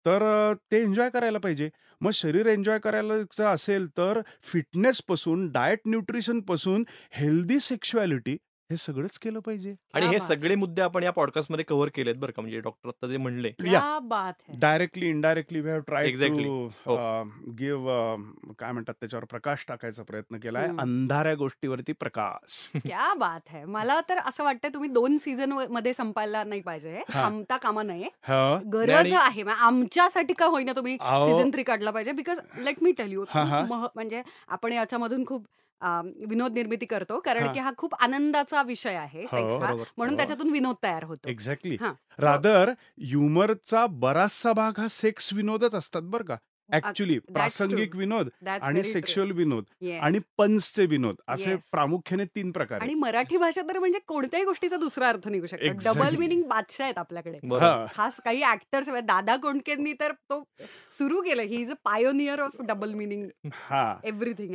तर अ, ते एन्जॉय करायला पाहिजे. मग शरीर एन्जॉय करायचं असेल तर फिटनेसपासून, डाएट न्यूट्रिशनपासून हेल्दी सेक्शुअॅलिटी हे सगळंच केलं पाहिजे. आणि क्या हे बात सगळे है! मुद्दे आपण या पॉडकास्टमध्ये कव्हर केलेत बरं का. म्हणजे डॉक्टर आता जे म्हणले. या. क्या बात है! Directly, indirectly we have tried exactly. To हो. अ, गिव्ह अ, काय म्हणतात त्याच्यावर प्रकाश टाकायचा प्रयत्न केलाय. हं. अंधाऱ्या गोष्टीवरती प्रकाश. क्या बात है! मला तर असं वाटतंय तुम्ही 2 सीझनमध्ये संपायला नाही पाहिजे हे. हां. थांबता कामा नये. हां. नाही गरज आणि आहे. मग आमच्यासाठी का होईना तुम्ही अहो सीझन 3 काढला पाहिजे. Because let me tell you हां, हां. म्हणजे आपण याच्यामधून खूप अ, विनोद निर्मिती करतो. कारण हां. की हा खूप आनंदाचा विषय आहे सेक्स हो. हा. बरोबर. म्हणून हो. त्याच्यातून विनोद तयार होतो. एक्झॅक्टली. हां. सो रादर ह्युमरचा बराचसा भाग हा सेक्स विनोदच असतात बरं का. ट्रू. प्रासंगिक विनोद आणि. सेक्शुअल विनोद आणि. पंचचे विनोद असे. प्रामुख्याने 3 प्रकार आणि. मराठी भाषा तर म्हणजे कोणत्याही गोष्टीचा दुसरा अर्थ निघू शकतो. डबल. मीनिंग बादशाह आहेत आपल्याकडे. हां. खास काही ॲक्टर्स दादा कोंडकेंनी तर तो सुरू केलं. He is a pioneer of double meaning हां. एव्हरीथिंग.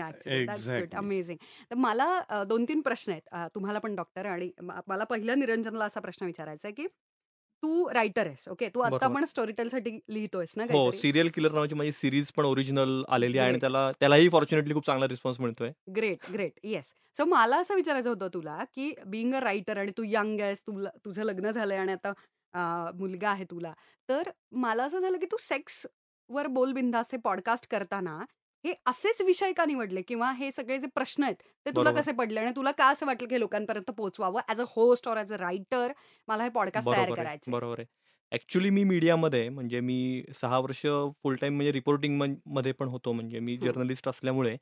अमेझिंग. तर मला अ, 2-3 प्रश्न आहेत. तुम्हाला पण डॉक्टर आणि मला पहिला निरंजनला असा प्रश्न विचारायचा आहे, की तू रायटर आहेस. ओके. तू आता बरोबर. पण स्टोरी टेलसाठी लिहितोयस ना हो. काहीतरी? सीरियल किलर नावाची माझी सीरीज पण ओरिजिनल आलेली आहे आणि ग्रेट. त्याला त्यालाही फॉर्च्युनेटली खूप चांगला रिस्पॉन्स मिळतोय. Great, great. येस. सो मला असं विचारायचं होतं तुला, की बिंग अ रायटर आणि तू यंग आहेस, तुला तुझं लग्न झालंय आणि आता अ, मुलगा आहे तुला. तर मला असं झालं, की तू सेक्सवर बोल बिंदास हे पॉडकास्ट करताना हे असेच विषय का निवडले? किंवा हे सगळे जे प्रश्न आहेत ते तुला बरोबर. कसे पडले? आणि तुला का असं वाटलं, की लोकांपर्यंत पोहोचवावं? As a host or as a writer मला हे पॉडकास्ट तयार बरोबर आहे. करायचे बरोबर आहे. मी मीडियामध्ये म्हणजे मी 6 वर्ष फुल टाईम म्हणजे रिपोर्टिंग मनमध्ये पण होतो. म्हणजे मी. जर्नलिस्ट असल्यामुळे.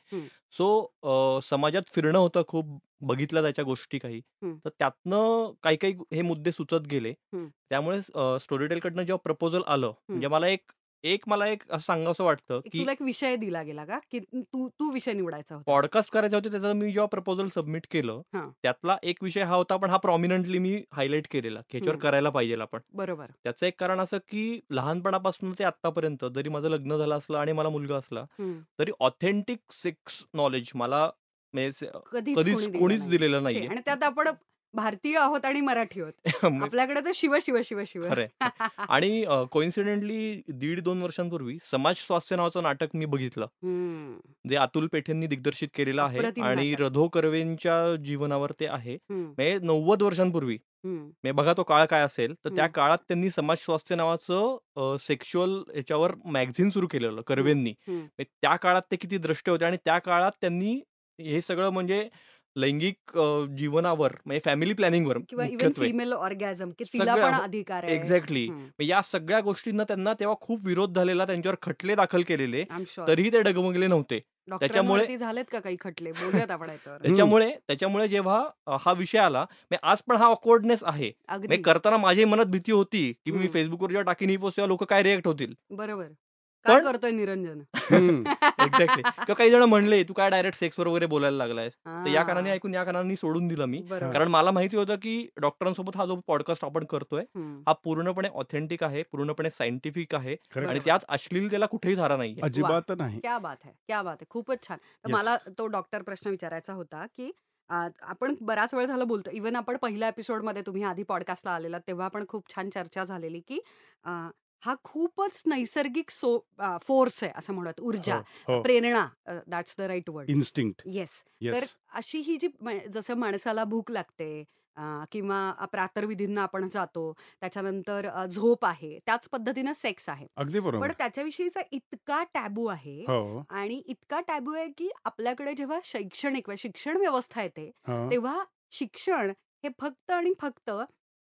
सो समाजात फिरणं होतं खूप. बघितल्या जायच्या गोष्टी काही. तर त्यातनं काही-काही हे मुद्दे सुचत गेले. त्यामुळे अ, स्टोरीटेलकडनं जेव्हा प्रपोजल आलं. म्हणजे मला एक एक मला एक असं सांगावसं वाटतं, एक की तुला एक विषय दिला गेला का? की तू तू विषय निवडायचा होता? पॉडकास्ट करायचे होते त्याचं मी जेव्हा प्रपोजल सबमिट केलं, हां. त्यातला एक विषय हा होता पण हा प्रॉमिनंटली मी हायलाइट केलेला, की ह्याच्यावर हं. करायला पाहिजेल आपण. बरोबर. त्याचं एक कारण असं, की लहानपणापासून ते आत्तापर्यंत जरी माझं लग्न झालं असलं आणि मला मुलगा असला, हं. तरी ऑथेंटिक सेक्स नॉलेज मला म्हणजे कधीच कधीच कोणी दिलं कोणीच नाही. दिलेलं छे नाहीये. आणि त्यात आपण भारतीय आहोत आणि मराठी आहोत. मग आपल्याकडे तर शिव, शिव, शिव, शिव. आणि कोइन्सिडेंटली 1.5-2 वर्षांपूर्वी समाज स्वास्थ्य नावाचं नाटक मी बघितलं. जे अतुल पेठेंनी दिग्दर्शित केलेलं आहे आणि. रधो कर्वेंच्या जीवनावर ते आहे. म्हणजे 90 वर्षांपूर्वी. हं. म्हणजे बघा तो काळ काय असेल, तर त्या. काळात त्यांनी समाज स्वास्थ्य नावाचं सेक्शुअल ह्याच्यावर मॅगझिन सुरू केलेलं. कर्वेंनी. म्हणजे त्या काळात ते किती द्रष्टे होते आणि त्या काळात त्यांनी हे सगळं म्हणजे लैंगिक अ, जीवनावर म्हणजे फॅमिली प्लॅनिंगवर किंवा इव्हन मुख्यत्वे फिमेल ऑर्गॅझम की तिला सगळ्या पण हो, अधिकार आहे. एक्झॅक्टली. हं. या सगळ्या गोष्टींना त्यांना तेव्हा खूप विरोध झालेला. त्यांच्यावर खटले दाखल केलेले. I am sure. तरीही ते डगमगले नव्हते. त्याच्यामुळे डॉक्टरांवरती झालेत का काही खटले? बोलूयात आपण याच्यावर. त्याच्यामुळे त्याच्यामुळे जेव्हा अ, हा विषय आला, म्हणजे आज पण हा ऑकवर्डनेस आहे. म्हणजे अगदी. करताना माझ्याही मनात भीती होती, की मी. Facebookवर जेव्हा टाकीन ही पोस्ट तेव्हा लोकं काय रिएक्ट होतील. बरोबर. काय पण करतोय निरंजन? एक्झॅक्टली. किंवा काही जण म्हणले, "तू काय डायरेक्ट सेक्सवर वगैरे बोलायला लागलायस." तर या कारणाने. ऐकून या कारणाने सोडून दिलं मी. कारण मला माहिती होतं, की डॉक्टरांसोबत हा जो पॉडकास्ट आपण करतोय, हं. पूर्णपणे ऑथेंटिक आहे, पूर्णपणे सायंटिफिक आहे. आणि. त्यात अश्लीलतेला कुठेही धारा नाहीये. वाह! अजिबात नाही. क्या बात है! क्या बात है! खूपच छान. मला तो डॉक्टर प्रश्न विचारायचा होता, की आपण बराच वेळ झालं बोलतोय. इव्हन आपण पहिल्या एपिसोडमध्ये तुम्ही आधी पॉडकास्टला आलेलात तेव्हा पण खूप छान चर्चा झालेली, की हा खूपच नैसर्गिक सो फोर्स आहे असं म्हणत ऊर्जा हो, हो. प्रेरणा that's the right word instinct. Yes तर येस. अशी ही जी जसं माणसाला भूक लागते अ, किंवा प्रातर्विधींना आपण जातो त्याच्यानंतर अ, झोप आहे त्याच पद्धतीनं सेक्स आहे अगदी पण बरोबर. त्याच्याविषयीचा इतका टॅबू आहे हो. आणि इतका टॅबू आहे की आपल्याकडे जेव्हा शैक्षणिक वा- शिक्षण व्यवस्था येते हां. तेव्हा शिक्षण हे फक्त आणि फक्त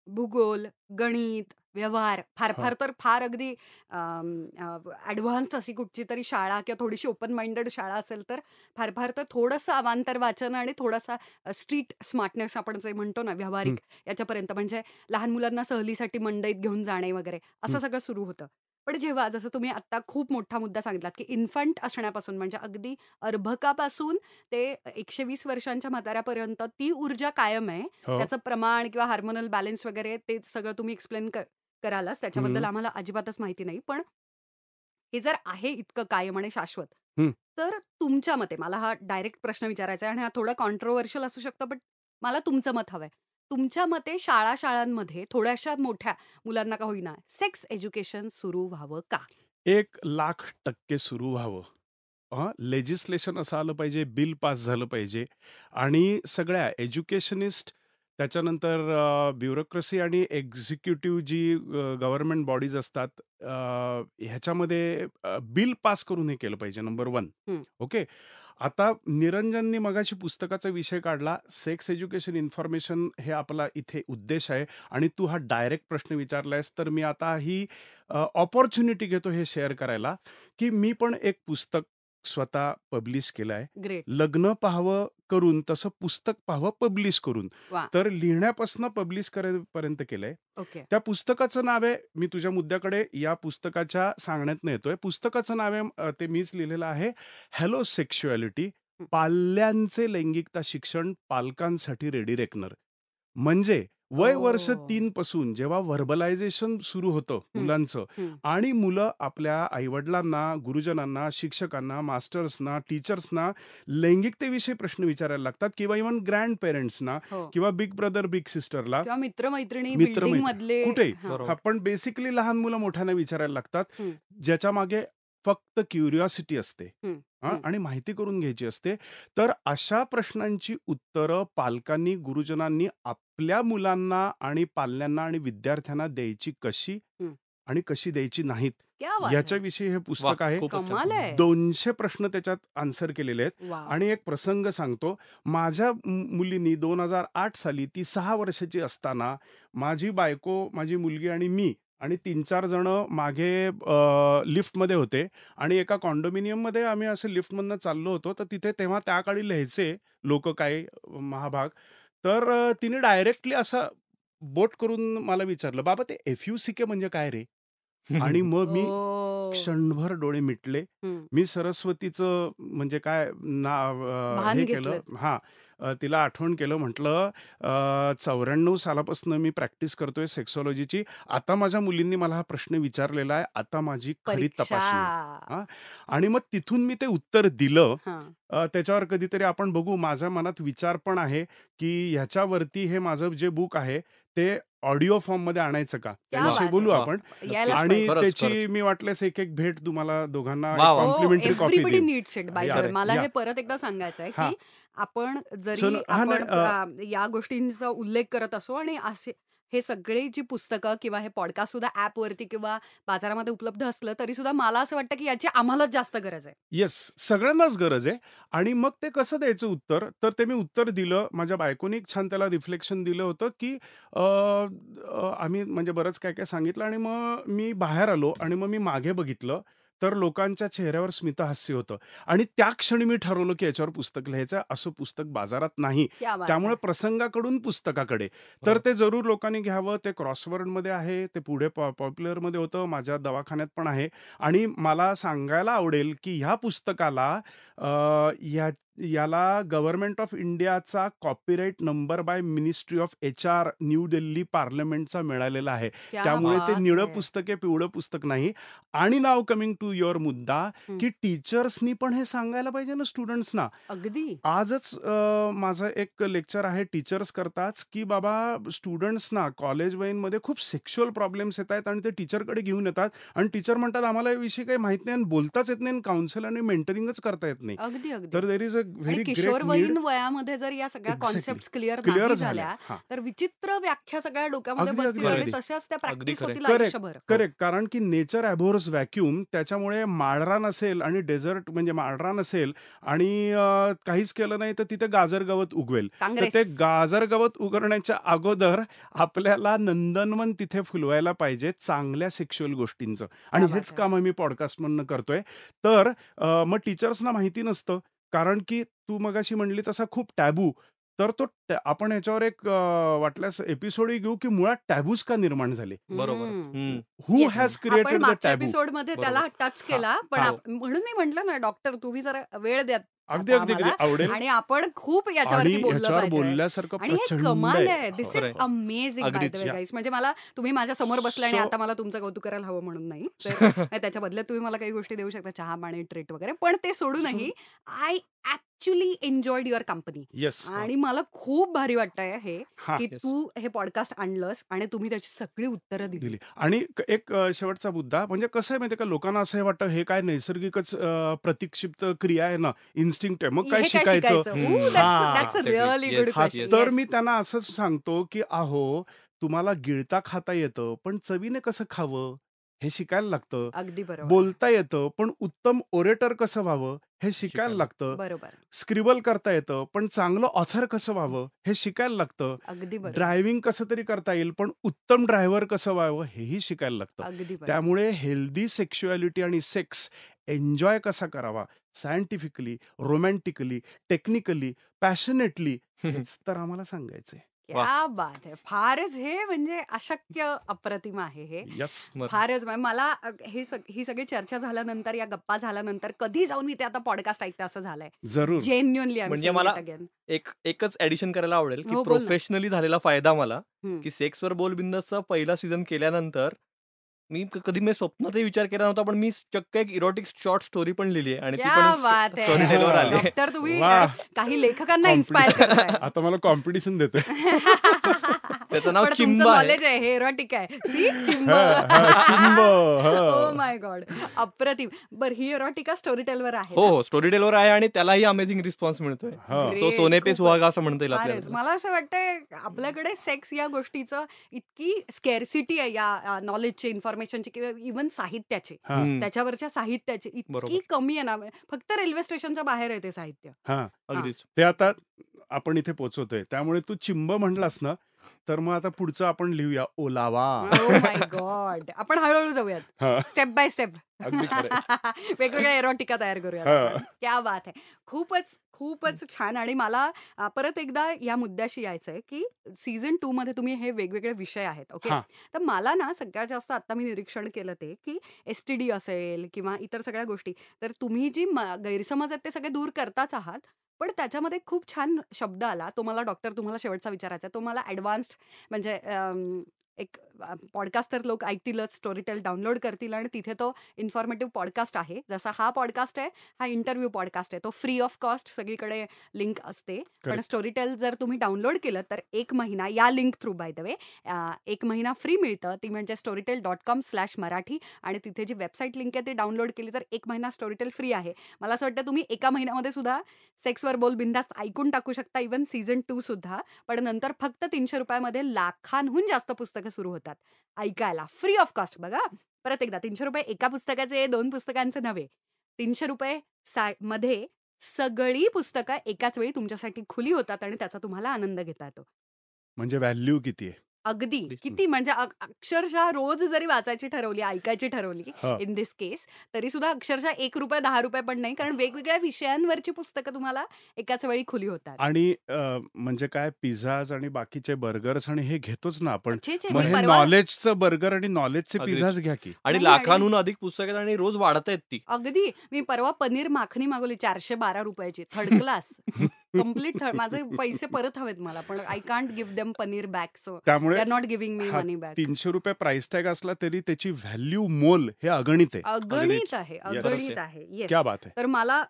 भूगोल गणित व्यवहार फार. फार तर फार अगदी ॲडव्हान्स्ड अशी कुठची तरी शाळा किंवा थोडीशी ओपन माइंडेड शाळा असेल तर फार फार तर थोडंसं अवांतर वाचन आणि थोडासा स्ट्रीट स्मार्टनेस आपण जे म्हणतो ना व्यावहारिक याच्यापर्यंत म्हणजे लहान मुलांना सहलीसाठी मंडईत घेऊन जाणे वगैरे असं. सगळं सुरू होतं पण जेव्हा जसं तुम्ही आता खूप मोठा मुद्दा सांगितलात की इन्फंट असण्यापासून म्हणजे अगदी अर्भकापासून ते एकशे वीस वर्षांच्या म्हाताऱ्यापर्यंत ती ऊर्जा कायम आहे हो. त्याचं प्रमाण किंवा हार्मोनल बॅलन्स वगैरे ते सगळं तुम्ही एक्सप्लेन करालच त्याच्याबद्दल. आम्हाला अजिबातच माहिती नाही पण हे जर आहे इतकं कायम आणि शाश्वत. तर तुमच्या मते मला हा डायरेक्ट प्रश्न विचारायचा आहे आणि हा थोडा कॉन्ट्रोवर्शियल असू शकतो पण मला तुमचं मत हवंय तुमच्या मते शाळा शाळांमध्ये थोड्याशा मोठ्या मुलांना का होईना सेक्स एज्युकेशन सुरू व्हावं का एक लाख टक्के सुरू व्हावं. हां, लेजिस्लेशन असं आलं पाहिजे, बिल पास झालं पाहिजे आणि सगळ्या एज्युकेशनिस्ट त्याच्यानंतर अ, ब्युरोक्रसी आणि एक्झिक्युटिव्ह जी अ, गव्हर्नमेंट बॉडीज असतात अ, ह्याच्यामध्ये अ, बिल पास करून हे केलं पाहिजे नंबर 1. हं. ओके. आता निरंजननी मगाशी पुस्तकाचा विषय काढला. सेक्स एज्युकेशन इन्फॉर्मेशन हे आपला इथे उद्देश आहे आणि तू हा डायरेक्ट प्रश्न विचारलायस तर मी आता ही अ, अपॉर्च्युनिटी घेतो हे शेअर करायला, की मी पण एक पुस्तक स्वतः पब्लिश केलं आहे. ग्रेट लग्न पाहावं करून तसं पुस्तक पाहावं पब्लिश करून. वा तर लिहिण्यापासून पब्लिश करेपर्यंत केलंय. ओके त्या पुस्तकाचं नाव आहे मी तुझ्या मुद्द्याकडे या पुस्तकाच्या सांगण्यातनं येतोय. पुस्तकाचं नाव आहे अ, ते मीच लिहिलेलं आहे. हॅलो सेक्शुअलिटी हं. पाल्यांचे लैंगिकता शिक्षण पालकांसाठी रेडी रेकनर. म्हणजे वय वर्ष ओ. 3 पासून जेव्हा व्हर्बलायझेशन सुरू होतं हं. मुलांचं हं. आणि मुलं आपल्या आई-वडिलांना, गुरुजनांना, शिक्षकांना, मास्टर्सना, टीचर्सना लैंगिकतेविषयी प्रश्न विचारायला लागतात किंवा इव्हन ग्रँड पेरेंट्सना हो किंवा बिग ब्रदर, बिग सिस्टरला किंवा मित्रमैत्रिणी. हां. बरोबर. हां, पण बेसिकली लहान मुलं मोठ्यांना विचारायला लागतात. हं. ज्याच्या मागे फक्त क्युरिओसिटी असते. हं, हां, हं. आणि माहिती करून घ्यायची असते. तर अशा प्रश्नांची उत्तरं पालकांनी, गुरुजनांनी आपल्या मुलांना आणि पाल्यांना आणि विद्यार्थ्यांना द्यायची कशी हं. आणि कशी द्यायची नाहीत, क्या बात है याच्याविषयी हे वाह! पुस्तक आहे. खूपच छान. कमाल आहे 200 प्रश्न त्याच्यात आन्सर केलेले आहेत. आणि एक प्रसंग सांगतो. माझ्या मु मुलीनी 2008 साली ती 6 वर्षाची असताना माझी बायको, माझी मुलगी आणि मी आणि 3-4 जणं मागे अ, लिफ्टमध्ये होते आणि एका कॉन्डोमिनियममध्ये आम्ही असं लिफ्टमधनं चाललो होतो. तर तिथे तेव्हा त्या काळी लिहायचे लोकं काही महाभाग. तर अ, तिने डायरेक्टली असं बोट करून मला विचारलं, "बाबा ते एफ-यू-सी-के म्हणजे काय रे?" आणि मग मी क्षणभर डोळे मिटले. हं. मी सरस्वतीचं म्हणजे काय नाव अ, भान हे घेतलंत. केलं हां, तिला आठवण केलं. म्हटलं "94 सालापासून मी प्रॅक्टिस करतोय सेक्सॉलॉजीची. आता माझ्या मुलींनी मला हा प्रश्न विचारलेला आहे. आता माझी खरी तपासणी आहे." हां, आणि मग तिथून मी ते उत्तर दिलं. त्याच्यावर कधीतरी आपण बघू. माझ्या मनात विचार पण आहे, की ह्याच्यावरती हे माझं जे बुक आहे ते ऑडिओ फॉर्ममध्ये आणायचं का? त्याविषयी बोलू है! आपण. आणि त्याची. मी वाटल्यास एक-एक भेट तुम्हाला दोघांना एक वाह! हो कॉम्प्लिमेंटरी कॉपी मला. हे परत एकदा सांगायचं आहे हां. की आपण जरी हां, नाही आपण अ अ, या गोष्टींचा उल्लेख करत असो आणि असे हे सगळे जी पुस्तकं किंवा हे पॉडकास्ट सुद्धा ॲपवरती किंवा बाजारामध्ये उपलब्ध असलं तरी सुद्धा मला असं वाटतं की याची आम्हालाच जास्त गरज आहे. येस, सगळ्यांनाच गरज आहे. आणि मग ते कसं द्यायचं उत्तर? तर ते मी उत्तर दिलं. माझ्या बायकोनी एक छान त्याला रिफ्लेक्शन दिलं होतं, की अ, अ, आम्ही म्हणजे बरंच काय-काय सांगितलं आणि मग मी बाहेर आलो आणि मग मी मागे बघितलं. तर लोकांच्या चेहऱ्यावर स्मितहास्य होतं आणि त्या क्षणी मी ठरवलं, की याच्यावर पुस्तक लिहायचं. असं पुस्तक बाजारात नाही. त्यामुळे है! प्रसंगाकडून पुस्तकाकडे. तर बरोबर. ते जरूर लोकांनी घ्यावं. ते क्रॉसवर्डमध्ये आहे. ते पुढे पॉ पॉप्युलरमध्ये होतं. माझ्या दवाखान्यात पण आहे. आणि मला सांगायला आवडेल, की ह्या पुस्तकाला ह्या याला गव्हर्नमेंट ऑफ इंडियाचा copyright number by ministry of HR New Delhi पार्लमेंटचा मिळालेला आहे. त्यामुळे ते निळं! पुस्तक आहे, पिवळं पुस्तक नाही. आणि नाऊ कमिंग टू युअर मुद्दा. की टीचर्सनी पण हे सांगायला पाहिजे ना स्टुडंट्सना. अगदी. आजच माझं एक लेक्चर आहे टीचर्स करताच, की बाबा स्टुडंट्सना कॉलेज वयीनमध्ये खूप सेक्शुअल प्रॉब्लेम्स येतायत आणि ते टीचरकडे घेऊन येतात आणि टीचर म्हणतात, "आम्हाला याविषयी काही माहीत नाही आणि बोलताच येत नाही आणि काउन्सिल आणि मेंटरिंगच करता येत नाही." तर देअर इज अ व्हेरी किशोरवयीन वयामध्ये जर या सगळ्या. कॉन्सेप्ट्स क्लिअर क्लिअर झाल्या. तर विचित्र व्याख्या सगळ्या डोक्यामध्ये बसतील. तशाच त्या प्रॅक्टिस. होतील करेक्ट, आयुष्यभर. करेक्ट. कारण की नेचर ॲबोर्स व्हॅक्यूम त्याच्यामुळे माळरा नसेल आणि डेझर्ट म्हणजे माळरा नसेल आणि काहीच केलं नाही तर तिथे गाजर गवत उगवेल. तर. ते गाजर गवत उगवण्याच्या अगोदर आपल्याला नंदनवन तिथे फुलवायला पाहिजे चांगल्या सेक्शुअल गोष्टींचं आणि हेच! काम आम्ही पॉडकास्टमधनं करतोय. तर मग टीचर्सना माहिती नसतं. कारण की तू मगाशी म्हणली तसा खूप टॅबू तर तो टॅ आपण ह्याच्यावर एक अ, वाटल्यास एपिसोडही घेऊ, की मुळात टॅबूज का निर्माण झाले? बरोबर. हम्म. हं. Who yes. हॅज आपण क्रिएटेड द मागच्या टॅबू? एपिसोडमध्ये बरोबर. त्याला टच हां, केला. पण हां. आप म्हणून मी म्हटलं ना, डॉक्टर तुम्ही जरा वेळ द्या अगदी, अगदी, आवडेल. आणि आपण खूप याच्यावरती बोललं. बोलल्यासारखं आणि हे कमाल आहे. हो, इज. Amazing by the. म्हणजे मला तुम्ही माझ्यासमोर बसले आणि आता मला तुमचं कौतुक करायला हवं म्हणून नाही. तर त्याच्या बदल्यात तुम्ही मला काही गोष्टी देऊ शकता, चहा, पाणी, ट्रीट वगैरे. पण ते सोडूनही I actually enjoyed your company yes. आणि मला खूप भारी वाटतंय हे, हां. की. तू हे पॉडकास्ट आणलंस आणि तुम्ही त्याची सगळी उत्तरं दिली. दिली. आणि क एक अ, शेवटचा मुद्दा म्हणजे कसं आहे माहिती का, लोकांना असं हे वाटतं हे काय नैसर्गिकच अ, प्रतिक्षिप्त क्रिया आहे ना, इन्स्टिंक्ट आहे. मग काय काय शिकायचं? हं. Yes. तर. मी त्यांना असंच सांगतो, की अहो, तुम्हाला गिळता खाता येतं, पण चवीने कसं खावं? हे शिकायला लागतं. अगदी बरोबर. बोलता येतं, पण उत्तम ओरेटर कसं व्हावं? हे शिकायला शिकायला लागतं. बरोबर. स्क्रिबल करता येतं, पण चांगलं ऑथर कसं व्हावं? हे शिकायला लागतं. अगदी बरोबर. ड्रायव्हिंग कसं तरी करता येईल, पण उत्तम ड्रायव्हर कसं व्हावं? हेही शिकायला लागतं. अगदी बरोबर. त्यामुळे हेल्दी सेक्शुअॅलिटी आणि सेक्स एन्जॉय कसा करावा? सायंटिफिकली, रोमॅन्टिकली, टेक्निकली, पॅशनेटली हेच तर आम्हाला सांगायचंय. क्या बात है! फारच हे म्हणजे अशक्य अप्रतिम आहे हे. येस. फारच म्हणजे मला अ, हे सग ही सगळी चर्चा झाल्यानंतर, या गप्पा झाल्यानंतर कधी जाऊन मी ते आता पॉडकास्ट ऐकते असं झालंय. जरूर. जेन्युइनली आय एम म्हणजे सेइंग मला इट अगेन. एक एकच ॲडिशन करायला आवडेल, की हो, बोल ना. प्रोफेशनली झालेला फायदा मला, हं. की सेक्सवर बोल बिंदासचा पहिला सीझन केल्यानंतर मी कधी मी स्वप्नातही विचार केला नव्हता, पण मी चक्क एक इरोटिक शॉर्ट स्टोरी पण लिहिली आहे आणि ती क्या पण बात! स्टोरी टेलवर आली आहे. डॉक्टर तुम्ही! काही लेखकांना इन्स्पायर. आता मला कॉम्पिटिशन देते. त्याचं नाव चिंब आहे. नॉलेज आहे, हे एरोटिक आहे. सी चिंब. हां. My God! अप्रतिम. बरं ही एरोटिका स्टोरी टेलवर आहे हो, ना? हो. स्टोरी टेलवर आहे आणि त्यालाही अमेझिंग रिस्पॉन्स मिळतोय. हां. So great. सोने पे. सुहागा असं म्हणता येईल. मला असं वाटतंय आपल्याकडे सेक्स या गोष्टीचं इतकी स्केअरसिटी आहे या नॉलेजची, इन्फॉर्मेशनची किंवा इव्हन साहित्याची. त्याच्यावरच्या साहित्याची इतकी. कमी आहे ना, फक्त रेल्वे स्टेशनच्या बाहेर आहे ते साहित्य. अगदीच. ते आता आपण इथे पोहोचवतोय. त्यामुळे तू चिंब म्हणलास ना, तर मग आता पुढचं आपण लिहूया ओलावा. गॉड! आपण हळू-हळू जाऊयात. Step by step. अगदी आहे. वेगवेगळ्या एरोटिका तयार करूयात हां. आपण. क्या बात है! खूपच, खूपच छान आणि मला अ, परत एकदा या मुद्द्याशी यायचंय, की सीझन 2 मध्ये तुम्ही हे वेगवेगळे विषय आहेत. ओके. हां. तर मला ना सगळ्यात जास्त आता मी निरीक्षण केलं ते, की एस-टी-डी असेल किंवा इतर सगळ्या गोष्टी, तर तुम्ही जी म गैरसमज आहेत ते सगळे दूर करताच आहात. पण त्याच्यामध्ये खूप छान शब्द आला. तो मला डॉक्टर तुम्हाला शेवटचा विचारायचा तो मला ॲडव्हान्स्ड म्हणजे एक पॉडकास्ट तर लोक ऐकतीलच, स्टोरीटेल डाउनलोड करतील आणि तिथे तो इन्फॉर्मेटिव्ह पॉडकास्ट आहे. जसा हा पॉडकास्ट आहे, हा इंटरव्ह्यू पॉडकास्ट आहे. तो फ्री ऑफ कॉस्ट सगळीकडे लिंक असते. पण. स्टोरीटेल जर तुम्ही डाउनलोड केलं तर 1 महिना या link through by the way 1 महिना फ्री मिळतं. ती म्हणजे storytel.com/marathi आणि तिथे जी वेबसाईट लिंक आहे ती डाउनलोड केली तर 1 महिना स्टोरीटेल फ्री आहे. मला असं वाटतं तुम्ही एका महिन्यामध्ये सुद्धा सेक्सवर बोल बिनधास्त ऐकून टाकू शकता. इव्हन सीझन 2 सुद्धा. पण नंतर फक्त ₹300 मध्ये लाखांहून जास्त पुस्तकं सुरू होतात ऐकायला. फ्री ऑफ कॉस्ट बघा. परत एकदा ₹300 एका पुस्तकाचे, दोन पुस्तकांचे नव्हे. ₹300 सा मध्ये सगळी पुस्तकं एकाच वेळी तुमच्यासाठी खुली होतात आणि त्याचा तुम्हाला आनंद घेता येतो. म्हणजे व्हॅल्यू किती आहे? अगदी. किती म्हणजे अ- अक्षरशः रोज जरी वाचायची ठरवली ऐकायची ठरवली हा. इन दिस केस तरी सुद्धा अक्षरशः एक रुपये दहा रुपये पण नाही. कारण वेगवेगळ्या विषयांवरची पुस्तकं तुम्हाला एकाच वेळी खुली होतात. आणि अ, म्हणजे काय पिझ्झाज आणि बाकीचे बर्गर्स आणि हे घेतोच ना आपण. छे, छे, मग मी हे परवा नॉलेजचं बर्गर आणि नॉलेजचे अगदीच. पिझ्झाज घ्या की. आणि नाही, आणि- लाखांहून अधिक पुस्तकं आहेत आणि रोज वाढत आहेत ती. अगदी. मी परवा पनीर माखणी मागवली चारशे बारा रुपयाची. Third class. कंप्लीट थर्ड माझे पैसे परत हवेत मला पण I can't give them paneer back so त्यामुळे not giving me money back तीनशे रुपये प्राइस टॅग असला तरी त्याची व्हॅल्यू मोल हे अगणित आहे. अगणित आहे. अगणित आहे. तर मला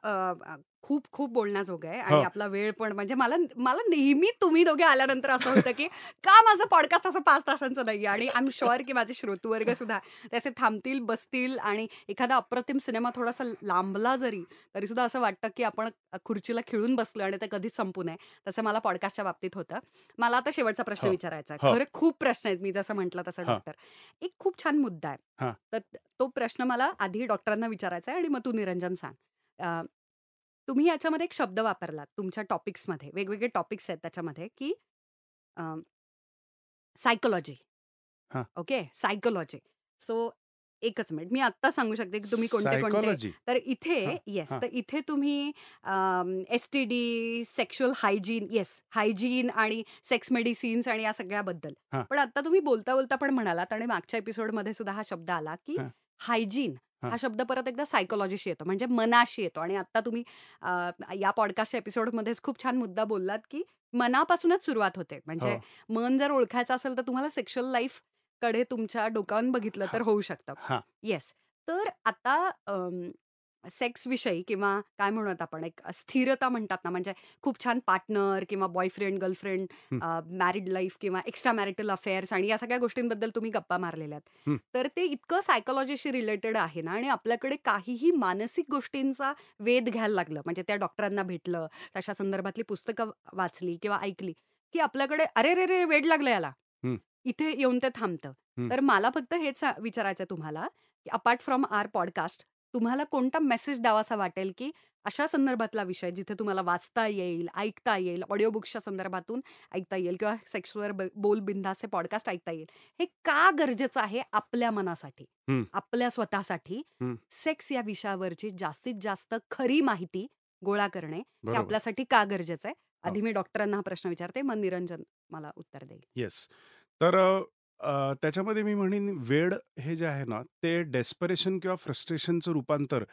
खूप खूप बोलण्याजोगं आहे आणि हो. आपला वेळ पण म्हणजे मला मला नेहमी तुम्ही दोघे आल्यानंतर असं होतं की का माझं पॉडकास्ट असं पाच तासांचं नाही आणि आय एम शुअर की माझे श्रोतुवर्ग सुद्धा त्याचे थांबतील बसतील आणि एखादा अप्रतिम सिनेमा थोडासा लांबला जरी तरी सुद्धा असं वाटतं की आपण खुर्चीला खिळून बसलो आणि ते कधीच संपू नये तसं मला पॉडकास्टच्या बाबतीत होतं मला आता शेवटचा प्रश्न हो. विचारायचा आहे हो. खरं खूप प्रश्न आहेत मी जसं म्हटलं तसं. डॉक्टर एक खूप छान मुद्दा आहे. तर तो प्रश्न मला आधी डॉक्टरांना विचारायचा आहे आणि मग तू निरंजन सांग तुम्ही याच्यामध्ये एक शब्द वापरलात तुमच्या टॉपिक्समध्ये वेगवेगळे टॉपिक्स आहेत त्याच्यामध्ये की सायकोलॉजी हा. ओके सायकोलॉजी सो एकच मिनिट मी आत्ता सांगू शकते की तुम्ही कोणते कोणते सायकोलॉजी तर इथे हा, येस हा. तर इथे तुम्ही S T D sexual hygiene yes hygiene आणि सेक्स मेडिसिन्स आणि या सगळ्याबद्दल हा. पण आता तुम्ही बोलता बोलता पण म्हणालात आणि मागच्या एपिसोडमध्ये सुद्धा हा शब्द आला की हा. हायजीन हा. हा शब्द परत एकदा सायकोलॉजीशी येतो म्हणजे मनाशी येतो आणि आता तुम्ही अ, या पॉडकास्टच्या एपिसोडमध्येच खूप छान मुद्दा बोललात की मनापासूनच सुरुवात होते म्हणजे हो. मन जर ओळखायचं असेल तर तुम्हाला सेक्शुअल लाईफकडे तुमच्या डोकावून बघितलं तर. होऊ शकतं हा येस तर आता विषयी किंवा काय म्हणूयात आपण एक स्थिरता म्हणतात ना म्हणजे खूप छान पार्टनर किंवा बॉयफ्रेंड गर्लफ्रेंड मॅरिड लाईफ किंवा एक्स्ट्रा मॅरिटल अफेअर्स आणि या सगळ्या गोष्टींबद्दल तुम्ही गप्पा मारलेल्या आहेत हं. तर ते इतकं सायकोलॉजीशी रिलेटेड आहे ना आणि आपल्याकडे काहीही मानसिक गोष्टींचा वेध घ्यायला लागलं म्हणजे त्या डॉक्टरांना भेटलं तशा संदर्भातली पुस्तकं वाचली किंवा ऐकली की आपल्याकडे अरे रे रे वेड लागलं याला हं. इथे येऊन ते थांबतं हं. तर मला फक्त हेच सा- विचारायचं आहे तुम्हाला की अपार्ट फ्रॉम आर पॉडकास्ट तुम्हाला कोणता मेसेज द्यावासा वाटेल की अशा संदर्भातला विषय जिथे तुम्हाला वाचता येईल ऐकता येईल ऑडिओ बुक्सच्या संदर्भातून ऐकता येईल किंवा सेक्सवर बोल बिंदास हे पॉडकास्ट ऐकता येईल हे का गरजेचं आहे आपल्या मनासाठी हं. आपल्या स्वतःसाठी हं. सेक्स या विषयावरची जास्तीत जास्त खरी माहिती गोळा करणे हे बरोबर आपल्यासाठी का गरजेचं आहे हो. आधी मी डॉक्टरांना हा प्रश्न विचारते मग निरंजन मला उत्तर देईल येस तर अ, त्याच्यामध्ये मी म्हणेन वेड हे जे आहे ना ते डेस्परेशन किंवा फ्रस्ट्रेशनचं रूपांतर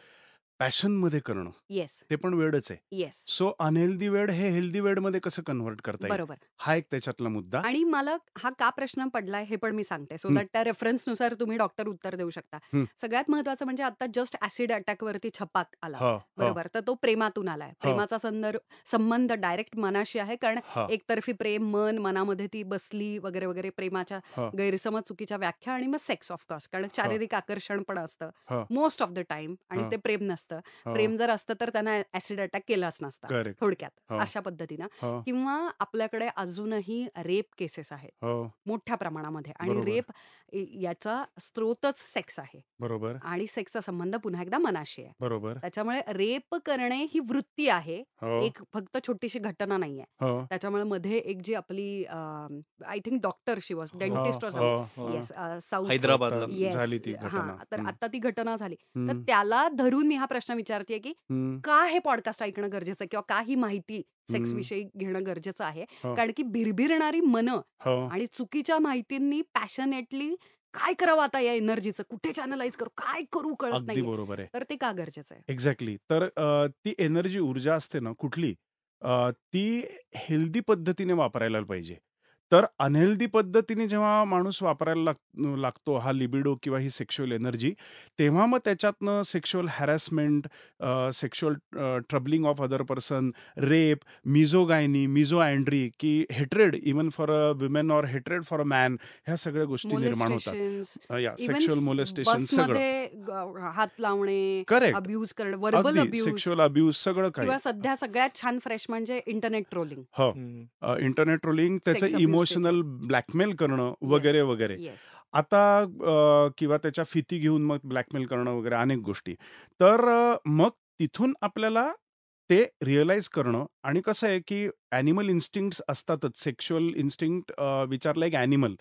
पॅशनमध्ये करणं. येस. ते पण वेडच आहे. येस. सो अनहेल्दी वेड हे हेल्दी वेडमध्ये कसं कन्व्हर्ट करता येईल? बरोबर. हा एक त्याच्यातला मुद्दा. आणि मला हा का प्रश्न पडलाय हे पण मी सांगते. सो हं. दॅट त्या रेफरन्सनुसार तुम्ही डॉक्टर उत्तर देऊ शकता. हं. सगळ्यात महत्वाचं म्हणजे आता जस्ट ऍसिड अटॅक वरती छपाक आला. ह, ह, बरोबर? तर तो प्रेमातून आलाय. प्रेमाचा संदर्भ संबंध डायरेक्ट मनाशी आहे. कारण ह, एकतर्फी प्रेम मन मनामध्ये ती बसली वगैरे वगैरे प्रेमाच्या ह, गैरसमज चुकीच्या व्याख्या आणि मग सेक्स ऑफ कोर्स कारण शारीरिक आकर्षण पण असतं. ह, मोस्ट ऑफ द टाइम आणि ह. ते प्रेम नसतं. ह. प्रेम जर असतं तर त्यांना ऍसिड अटॅक केलाच नसता थोडक्यात हो. अशा पद्धतीनं. ह, किंवा आपल्याकडे अजूनही रेप केसेस आहेत. मोठ्या प्रमाणामध्ये. आणि. रेप याचा स्रोतच सेक्स आहे. बरोबर. आणि सेक्सचा संबंध पुन्हा एकदा मनाशी आहे. बरोबर. त्याच्यामुळे रेप करणे ही वृत्ती आहे. हो. एक फक्त छोटीशी घटना नाहीये. हो. त्याच्यामुळे मध्ये एक जी आपली I think doctor she was dentist हो, वॉज हो, हो. येस हैदराबादला झाली ती हा घटना. तर हम्म, आता ती घटना झाली. तर हम्म, त्याला धरून मी हा प्रश्न विचारते की हम्म, का हे पॉडकास्ट ऐकणं गरजेचं आहे किंवा का ही माहिती सेक्स. विषयी घेणं गरजेचं आहे. हो. कारण की भिरभिरणारी मनं हो. आणि चुकीच्या माहितींनी पॅशनेटली काय करावं आता या एनर्जीचं? कुठे चॅनलाइज करू? काय करू कळत अगदी नाहीये. बरोबर आहे. तर ते का गरजेचं आहे? एक्झॅक्टली. तर अ, ती एनर्जी ऊर्जा असते ना कुठली अ, ती हेल्दी पद्धतीने वापरायला पाहिजे. तर अनहेल्दी पद्धतीने जेव्हा माणूस वापरायला लाग लागतो हा लिबिडो किंवा ही सेक्शुअल एनर्जी तेव्हा मग त्याच्यातनं sexual harassment sexual troubling of other person rape misogyny misandry की hatred even for a women or hatred for a man ह्या सगळ्या गोष्टी निर्माण होतात. Molestations, या सेक्शुअल मोलेस्टेशन सगळं. हात लावणे करेक्ट. अब्यूज करणं वर्बल अगदी. अब्यूज सेक्शुअल अब्यूज सगळं काही. किंवा सध्या सगळ्यात छान फ्रेश म्हणजे इंटरनेट ट्रोलिंग. हो. इंटरनेट ट्रोलिंग त्याचं abuse. इमोशनल ब्लॅकमेल करणं वगैरे वगैरे. आता किंवा त्याच्या फिती घेऊन मग ब्लॅकमेल करणं वगैरे अनेक गोष्टी. तर मग तिथून आपल्याला ते रिअलाईज करणं आणि कसं आहे की ॲनिमल इन्स्टिंक्ट्स असतातच. सेक्शुअल इन्स्टिंक्ट विचारलं एक ॲनिमल.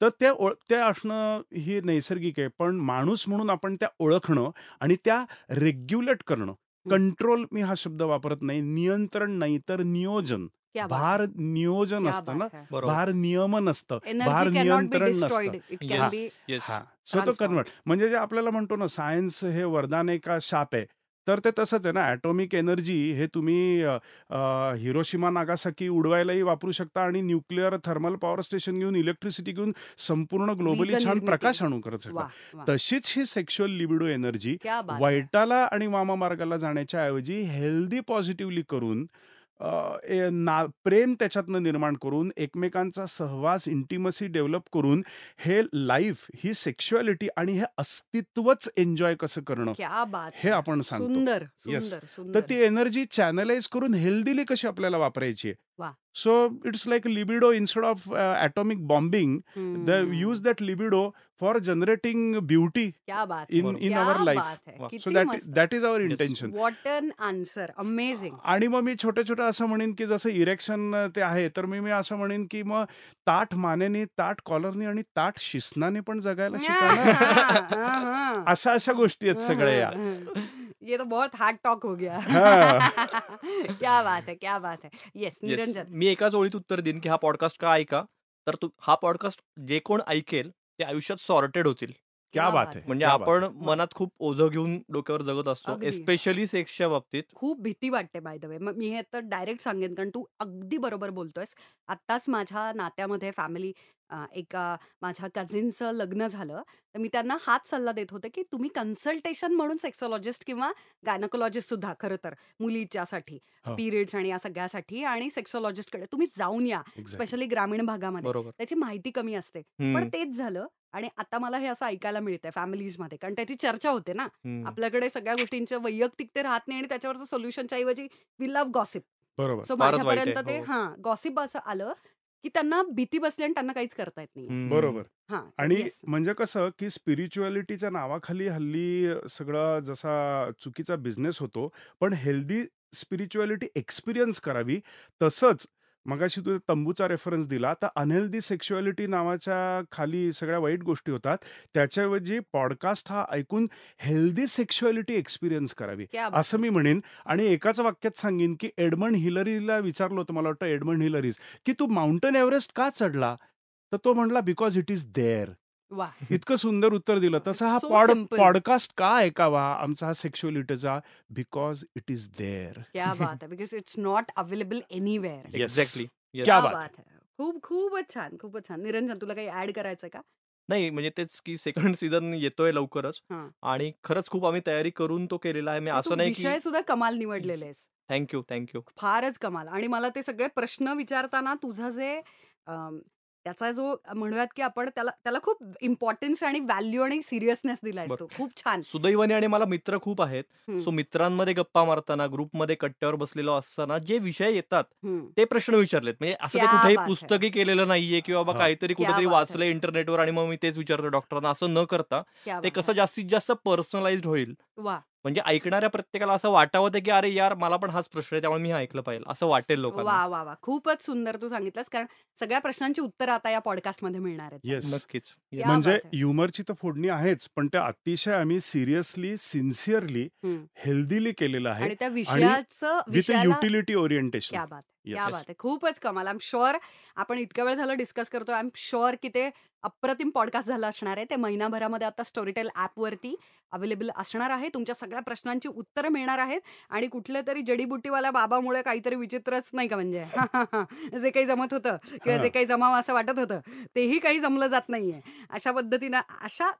तर ते ओळ ते असणं ही नैसर्गिक आहे. पण माणूस म्हणून आपण त्या ओळखणं आणि त्या रेग्युलेट करणं. कंट्रोल मी हा शब्द वापरत नाही. नियंत्रण नाही तर नियोजन. क्या बात भार है, नियोजन असतं ना? भार नियमन असतं भार नियंत्रण नसतं. हा. सो तो. कन्वर्ट म्हणजे जे आपल्याला म्हणतो ना सायन्स हे वरदान आहे का शाप आहे. तर ते तसंच आहे ना ॲटॉमिक एनर्जी हे तुम्ही हिरोशिमा नागासाकी उडवायलाही वापरू शकता आणि न्यूक्लिअर थर्मल पॉवर स्टेशन घेऊन इलेक्ट्रिसिटी घेऊन संपूर्ण ग्लोबली छान. प्रकाश आणू करत शकता. तशीच ही सेक्शुअल लिबिडो एनर्जी. वाईटाला आणि वामामार्गाला जाण्याच्या ऐवजी हेल्दी पॉझिटिव्हली करून अ, ए- ना प्रेम त्याच्यातनं निर्माण करून एकमेकांचा सहवास इंटिमसी डेव्हलप करून हे लाईफ ही सेक्शुअलिटी आणि हे अस्तित्वच एन्जॉय कसं करणं क्या बात हे है. आपण सांगतो सुंदर. सुंदर तर सुंदर ती एनर्जी चॅनलाइज करून हेल्दीली कशी आपल्याला वापरायची वा. So it's like libido instead of atomic bombing the hmm. Use that libido for generating beauty क्या बात in- है. in क्या our life. बात है. वा. सो किती दॅट मस्त that is our Yes. Intention what an answer amazing आणि मग मी छोटे छोटे असं म्हणेन की जसं इरेक्शन ते आहे तर मी मी असं म्हणेन की मग ताठ मानेने ताठ कॉलरनी आणि ताठ शिस्नाने पण जगायला शिका ना अशा अशा गोष्टी आहेत सगळ्या या ये तो बहुत हार्ड टॉक हो गया। हाँ. क्या बात है क्या बात है। येस निरंजन। मी एकाच ओळीत उत्तर देईन की हा पॉडकास्ट का ऐका तर तू हा पॉडकास्ट जे कोण ऐकेल ते आयुष्यात सॉर्टेड होतील. क्या बात आहे म्हणजे क्या बात आपण मनात खूप ओझं घेऊन डोक्यावर जगत असतो अगदी. एस्पेशली सेक्सच्या बाबतीत. खूप भीती वाटते बाय द वे मग मी हे तर डायरेक्ट सांगेन कारण तू अगदी बरोबर बोलतोयस. आत्ताच माझ्या नात्यामध्ये फॅमिली एका माझ्या कझिनचं लग्न झालं. तर मी त्यांना हाच सल्ला देत होते की तुम्ही कन्सल्टेशन म्हणून सेक्सॉलॉजिस्ट किंवा गायनकोलॉजिस्ट सुद्धा खरं तर मुलीच्यासाठी हो. पिरियड्स आणि या सगळ्यासाठी आणि सेक्सॉलॉजिस्टकडे तुम्ही जाऊन या Exactly. स्पेशली ग्रामीण भागामध्ये. बरोबर. त्याची माहिती कमी असते. पण तेच झालं. आणि आता मला हे असं ऐकायला मिळतंय फॅमिलीजमध्ये कारण त्याची चर्चा होते ना. आपल्याकडे सगळ्या गोष्टींचं वैयक्तिक ते राहत नाही आणि त्याच्यावरचं सोल्युशनच्या ऐवजी वी लव्ह गॉसिप बरोबर सो माझ्यापर्यंत ते हो. हा गॉसिप असं आलं की त्यांना भीती बसली आणि त्यांना काहीच करता येत नाही. बरोबर हा आणि. म्हणजे कसं की स्पिरिच्युअलिटीच्या नावाखाली हल्ली सगळं जसा चुकीचा बिझनेस होतो पण हेल्दी स्पिरिच्युअलिटी एक्सपिरियन्स करावी तसंच मगाशी तू तंबूचा रेफरन्स दिला तर अनहेल्दी सेक्शुअलिटी नावाच्या खाली सगळ्या वाईट गोष्टी होतात. त्याच्याऐवजी पॉडकास्ट हा ऐकून हेल्दी सेक्शुअलिटी एक्सपिरियन्स करावी. असं मी म्हणेन. आणि एकाच वाक्यात सांगेन की एडमंड हिलरीला विचारलं होतं मला वाटतं एडमंड हिलरीज की तू माउंटन एव्हरेस्ट का चढला? तर तो म्हणला बिकॉज इट इज देअर वा. इतकं सुंदर उत्तर दिलं. तसं हा पॉड. पॉडकास्ट का ऐकावा? आमचा हा सेक्शुअलिटीचा बिकॉज इट इज देअर क्या बात आहे because it's not available anywhere. Exactly क्या बात आहे खूप खूपच छान खूपच छान. निरंजन तुला काही ऍड करायचंय का? नाही म्हणजे तेच की सेकंड सीझन येतोय लवकरच. हा. आणि खरंच खूप आम्ही तयारी करून तो केलेला आहे. मी तू असं नाही की विषय सुद्धा कमाल निवडलेले आहेस थँक्यू थँक्यू फारच कमाल. आणि मला ते सगळे प्रश्न विचारताना तुझा जे त्याचा जो म्हणूयात की आपण त्याला त्याला खूप इम्पॉर्टन्स आणि व्हॅल्यू आणि सिरियसनेस दिलायस बरं. तो खूप छान सुदैवाने आणि मला मित्र खूप आहेत सो मित्रांमध्ये गप्पा मारताना ग्रुपमध्ये कट्ट्यावर बसलेलो असताना जे विषय येतात. ते प्रश्न विचारलेत म्हणजे असं ते कुठेही. पुस्तकी केलेलं नाहीये किंवा बाबा. काहीतरी कुठेतरी. वाचलंय इंटरनेटवर आणि मग मी तेच विचारतो डॉक्टरांना असं न करता ते कसं. जास्तीत जास्त पर्सनलाइज्ड होईल म्हणजे ऐकणाऱ्या प्रत्येकाला असं वाटावं ते की अरे यार मला पण हाच प्रश्न आहे त्यामुळे मी हे ऐकलं पाहिजे. असं वाटेल लोकांना. वा वा वा. खूपच सुंदर तू सांगितलंस. कारण सगळ्या प्रश्नांची उत्तरं आता या पॉडकास्टमध्ये मिळणार आहेत. येस नक्कीच. म्हणजे बात है. ह्युमरची तर फोडणी आहेच पण ते अतिशय आम्ही सिरियसली सिन्सिअरली हम्म. हेल्दीली केलेलं आहे आणि त्या विषयाचं विथ विषयाला युटिलिटी ओरिएंटेशन. क्या बात येस बात आहे. खूपच कमाल. आय एम शुअर आपण इतक्या वेळ झालं डिस्कस करतोय. आय एम शुअर की ते अप्रतिम पॉडकास्ट झालं असणार आहे. ते महिनाभरामध्ये आता स्टोरीटेल ॲपवरती अवेलेबल असणार आहे. तुमच्या सगळ्या प्रश्नांची उत्तरं मिळणार आहेत. आणि कुठल्या तरी जडीबुटीवाल्या बाबामुळे काहीतरी विचित्रच नाही का म्हणजे? जे काही जमत होतं किंवा जे हा. काही जमावं असं वाटत होतं तेही काही जमलं जात नाहीये. अशा पद्धतीनं अशा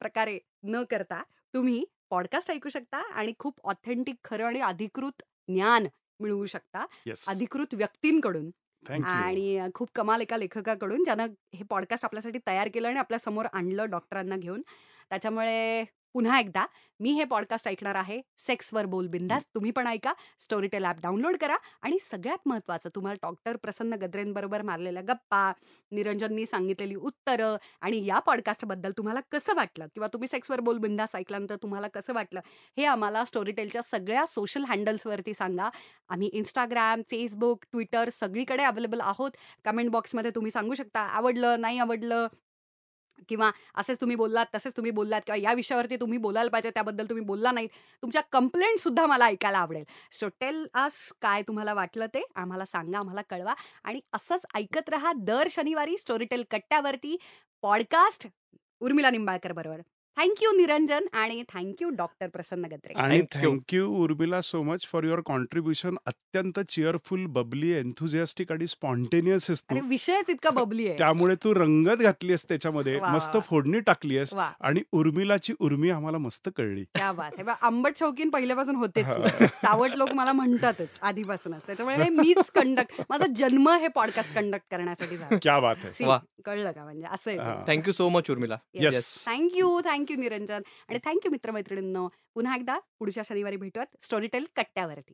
प्रकारे न करता तुम्ही पॉडकास्ट ऐकू शकता आणि खूप ऑथेंटिक खरं आणि अधिकृत ज्ञान मिळवू शकता येस अधिकृत व्यक्तींकडून थँक्यू आणि खूप कमाल एका लेखकाकडून ज्यानं हे पॉडकास्ट आपल्यासाठी तयार केलं आणि आपल्यासमोर आणलं डॉक्टरांना घेऊन. त्याच्यामुळे पुन्हा एकदा मी हे पॉडकास्ट ऐकणार आहे. सेक्सवर बोल बिंदास. तुम्ही पण ऐका. स्टोरीटेल ॲप डाउनलोड करा. आणि सगळ्यात महत्त्वाचं तुम्हाला डॉक्टर प्रसन्न गद्रेंबरोबर मारलेल्या गप्पा निरंजननी सांगितलेली उत्तरं आणि या पॉडकास्टबद्दल तुम्हाला कसं वाटलं? किंवा तुम्ही सेक्सवर बोल बिंदास ऐकल्यानंतर तुम्हाला कसं वाटलं? हे आम्हाला स्टोरीटेलच्या सगळ्या सोशल हँडल्सवरती सांगा. आम्ही इंस्टाग्राम फेसबुक ट्विटर सगळीकडे अवेलेबल आहोत. कमेंट बॉक्समध्ये तुम्ही सांगू शकता आवडलं नाही आवडलं? किंवा असेच तुम्ही बोललात तसेच तुम्ही बोललात किंवा या विषयावरती तुम्ही बोलायला पाहिजे त्याबद्दल तुम्ही बोलला नाही तुमच्या कंप्लेंट सुद्धा मला ऐकायला आवडेल. सो टेल अस काय तुम्हाला वाटलं ते आम्हाला सांगा आम्हाला कळवा. आणि असंच ऐकत रहा दर शनिवारी स्टोरीटेल कट्ट्यावरती पॉडकास्ट उर्मिला निंबाळकर बरोबर. थँक्यू निरंजन आणि थँक्यू डॉक्टर प्रसन्न गत्रे आणि Thank you. Thank you Urmila so much for your contribution अत्यंत चिअरफुल बबली एन्थुझियास्टिक आणि स्पॉन्टेनियस आहेस तू. अरे विषयच इतका बबली आहे. त्यामुळे तू रंगत घातली आहेस त्याच्यामध्ये. वा, मस्त वा. फोडणी टाकली आहेस वा. आणि उर्मिलाची उर्मी आम्हाला मस्त कळली. क्या बात आहे. बा, आंबट शौकीन पहिल्यापासून होतेच मी. हा. चावट लोक मला म्हणतातच आधीपासूनच. त्याच्यामुळे हे मीच कंडक्ट माझा जन्म हे पॉडकास्ट कंडक्ट करण्यासाठी झाला. क्या बात आहे. See, वा. कळलं का म्हणजे? असं हा. आहे thank you so much Urmila Yes. Thank you thank you Niranjan. आणि थँक्यू मित्रमैत्रिणींनो. पुन्हा एकदा पुढच्या शनिवारी भेटूयात. स्टोरीटेल कट्ट्यावरती.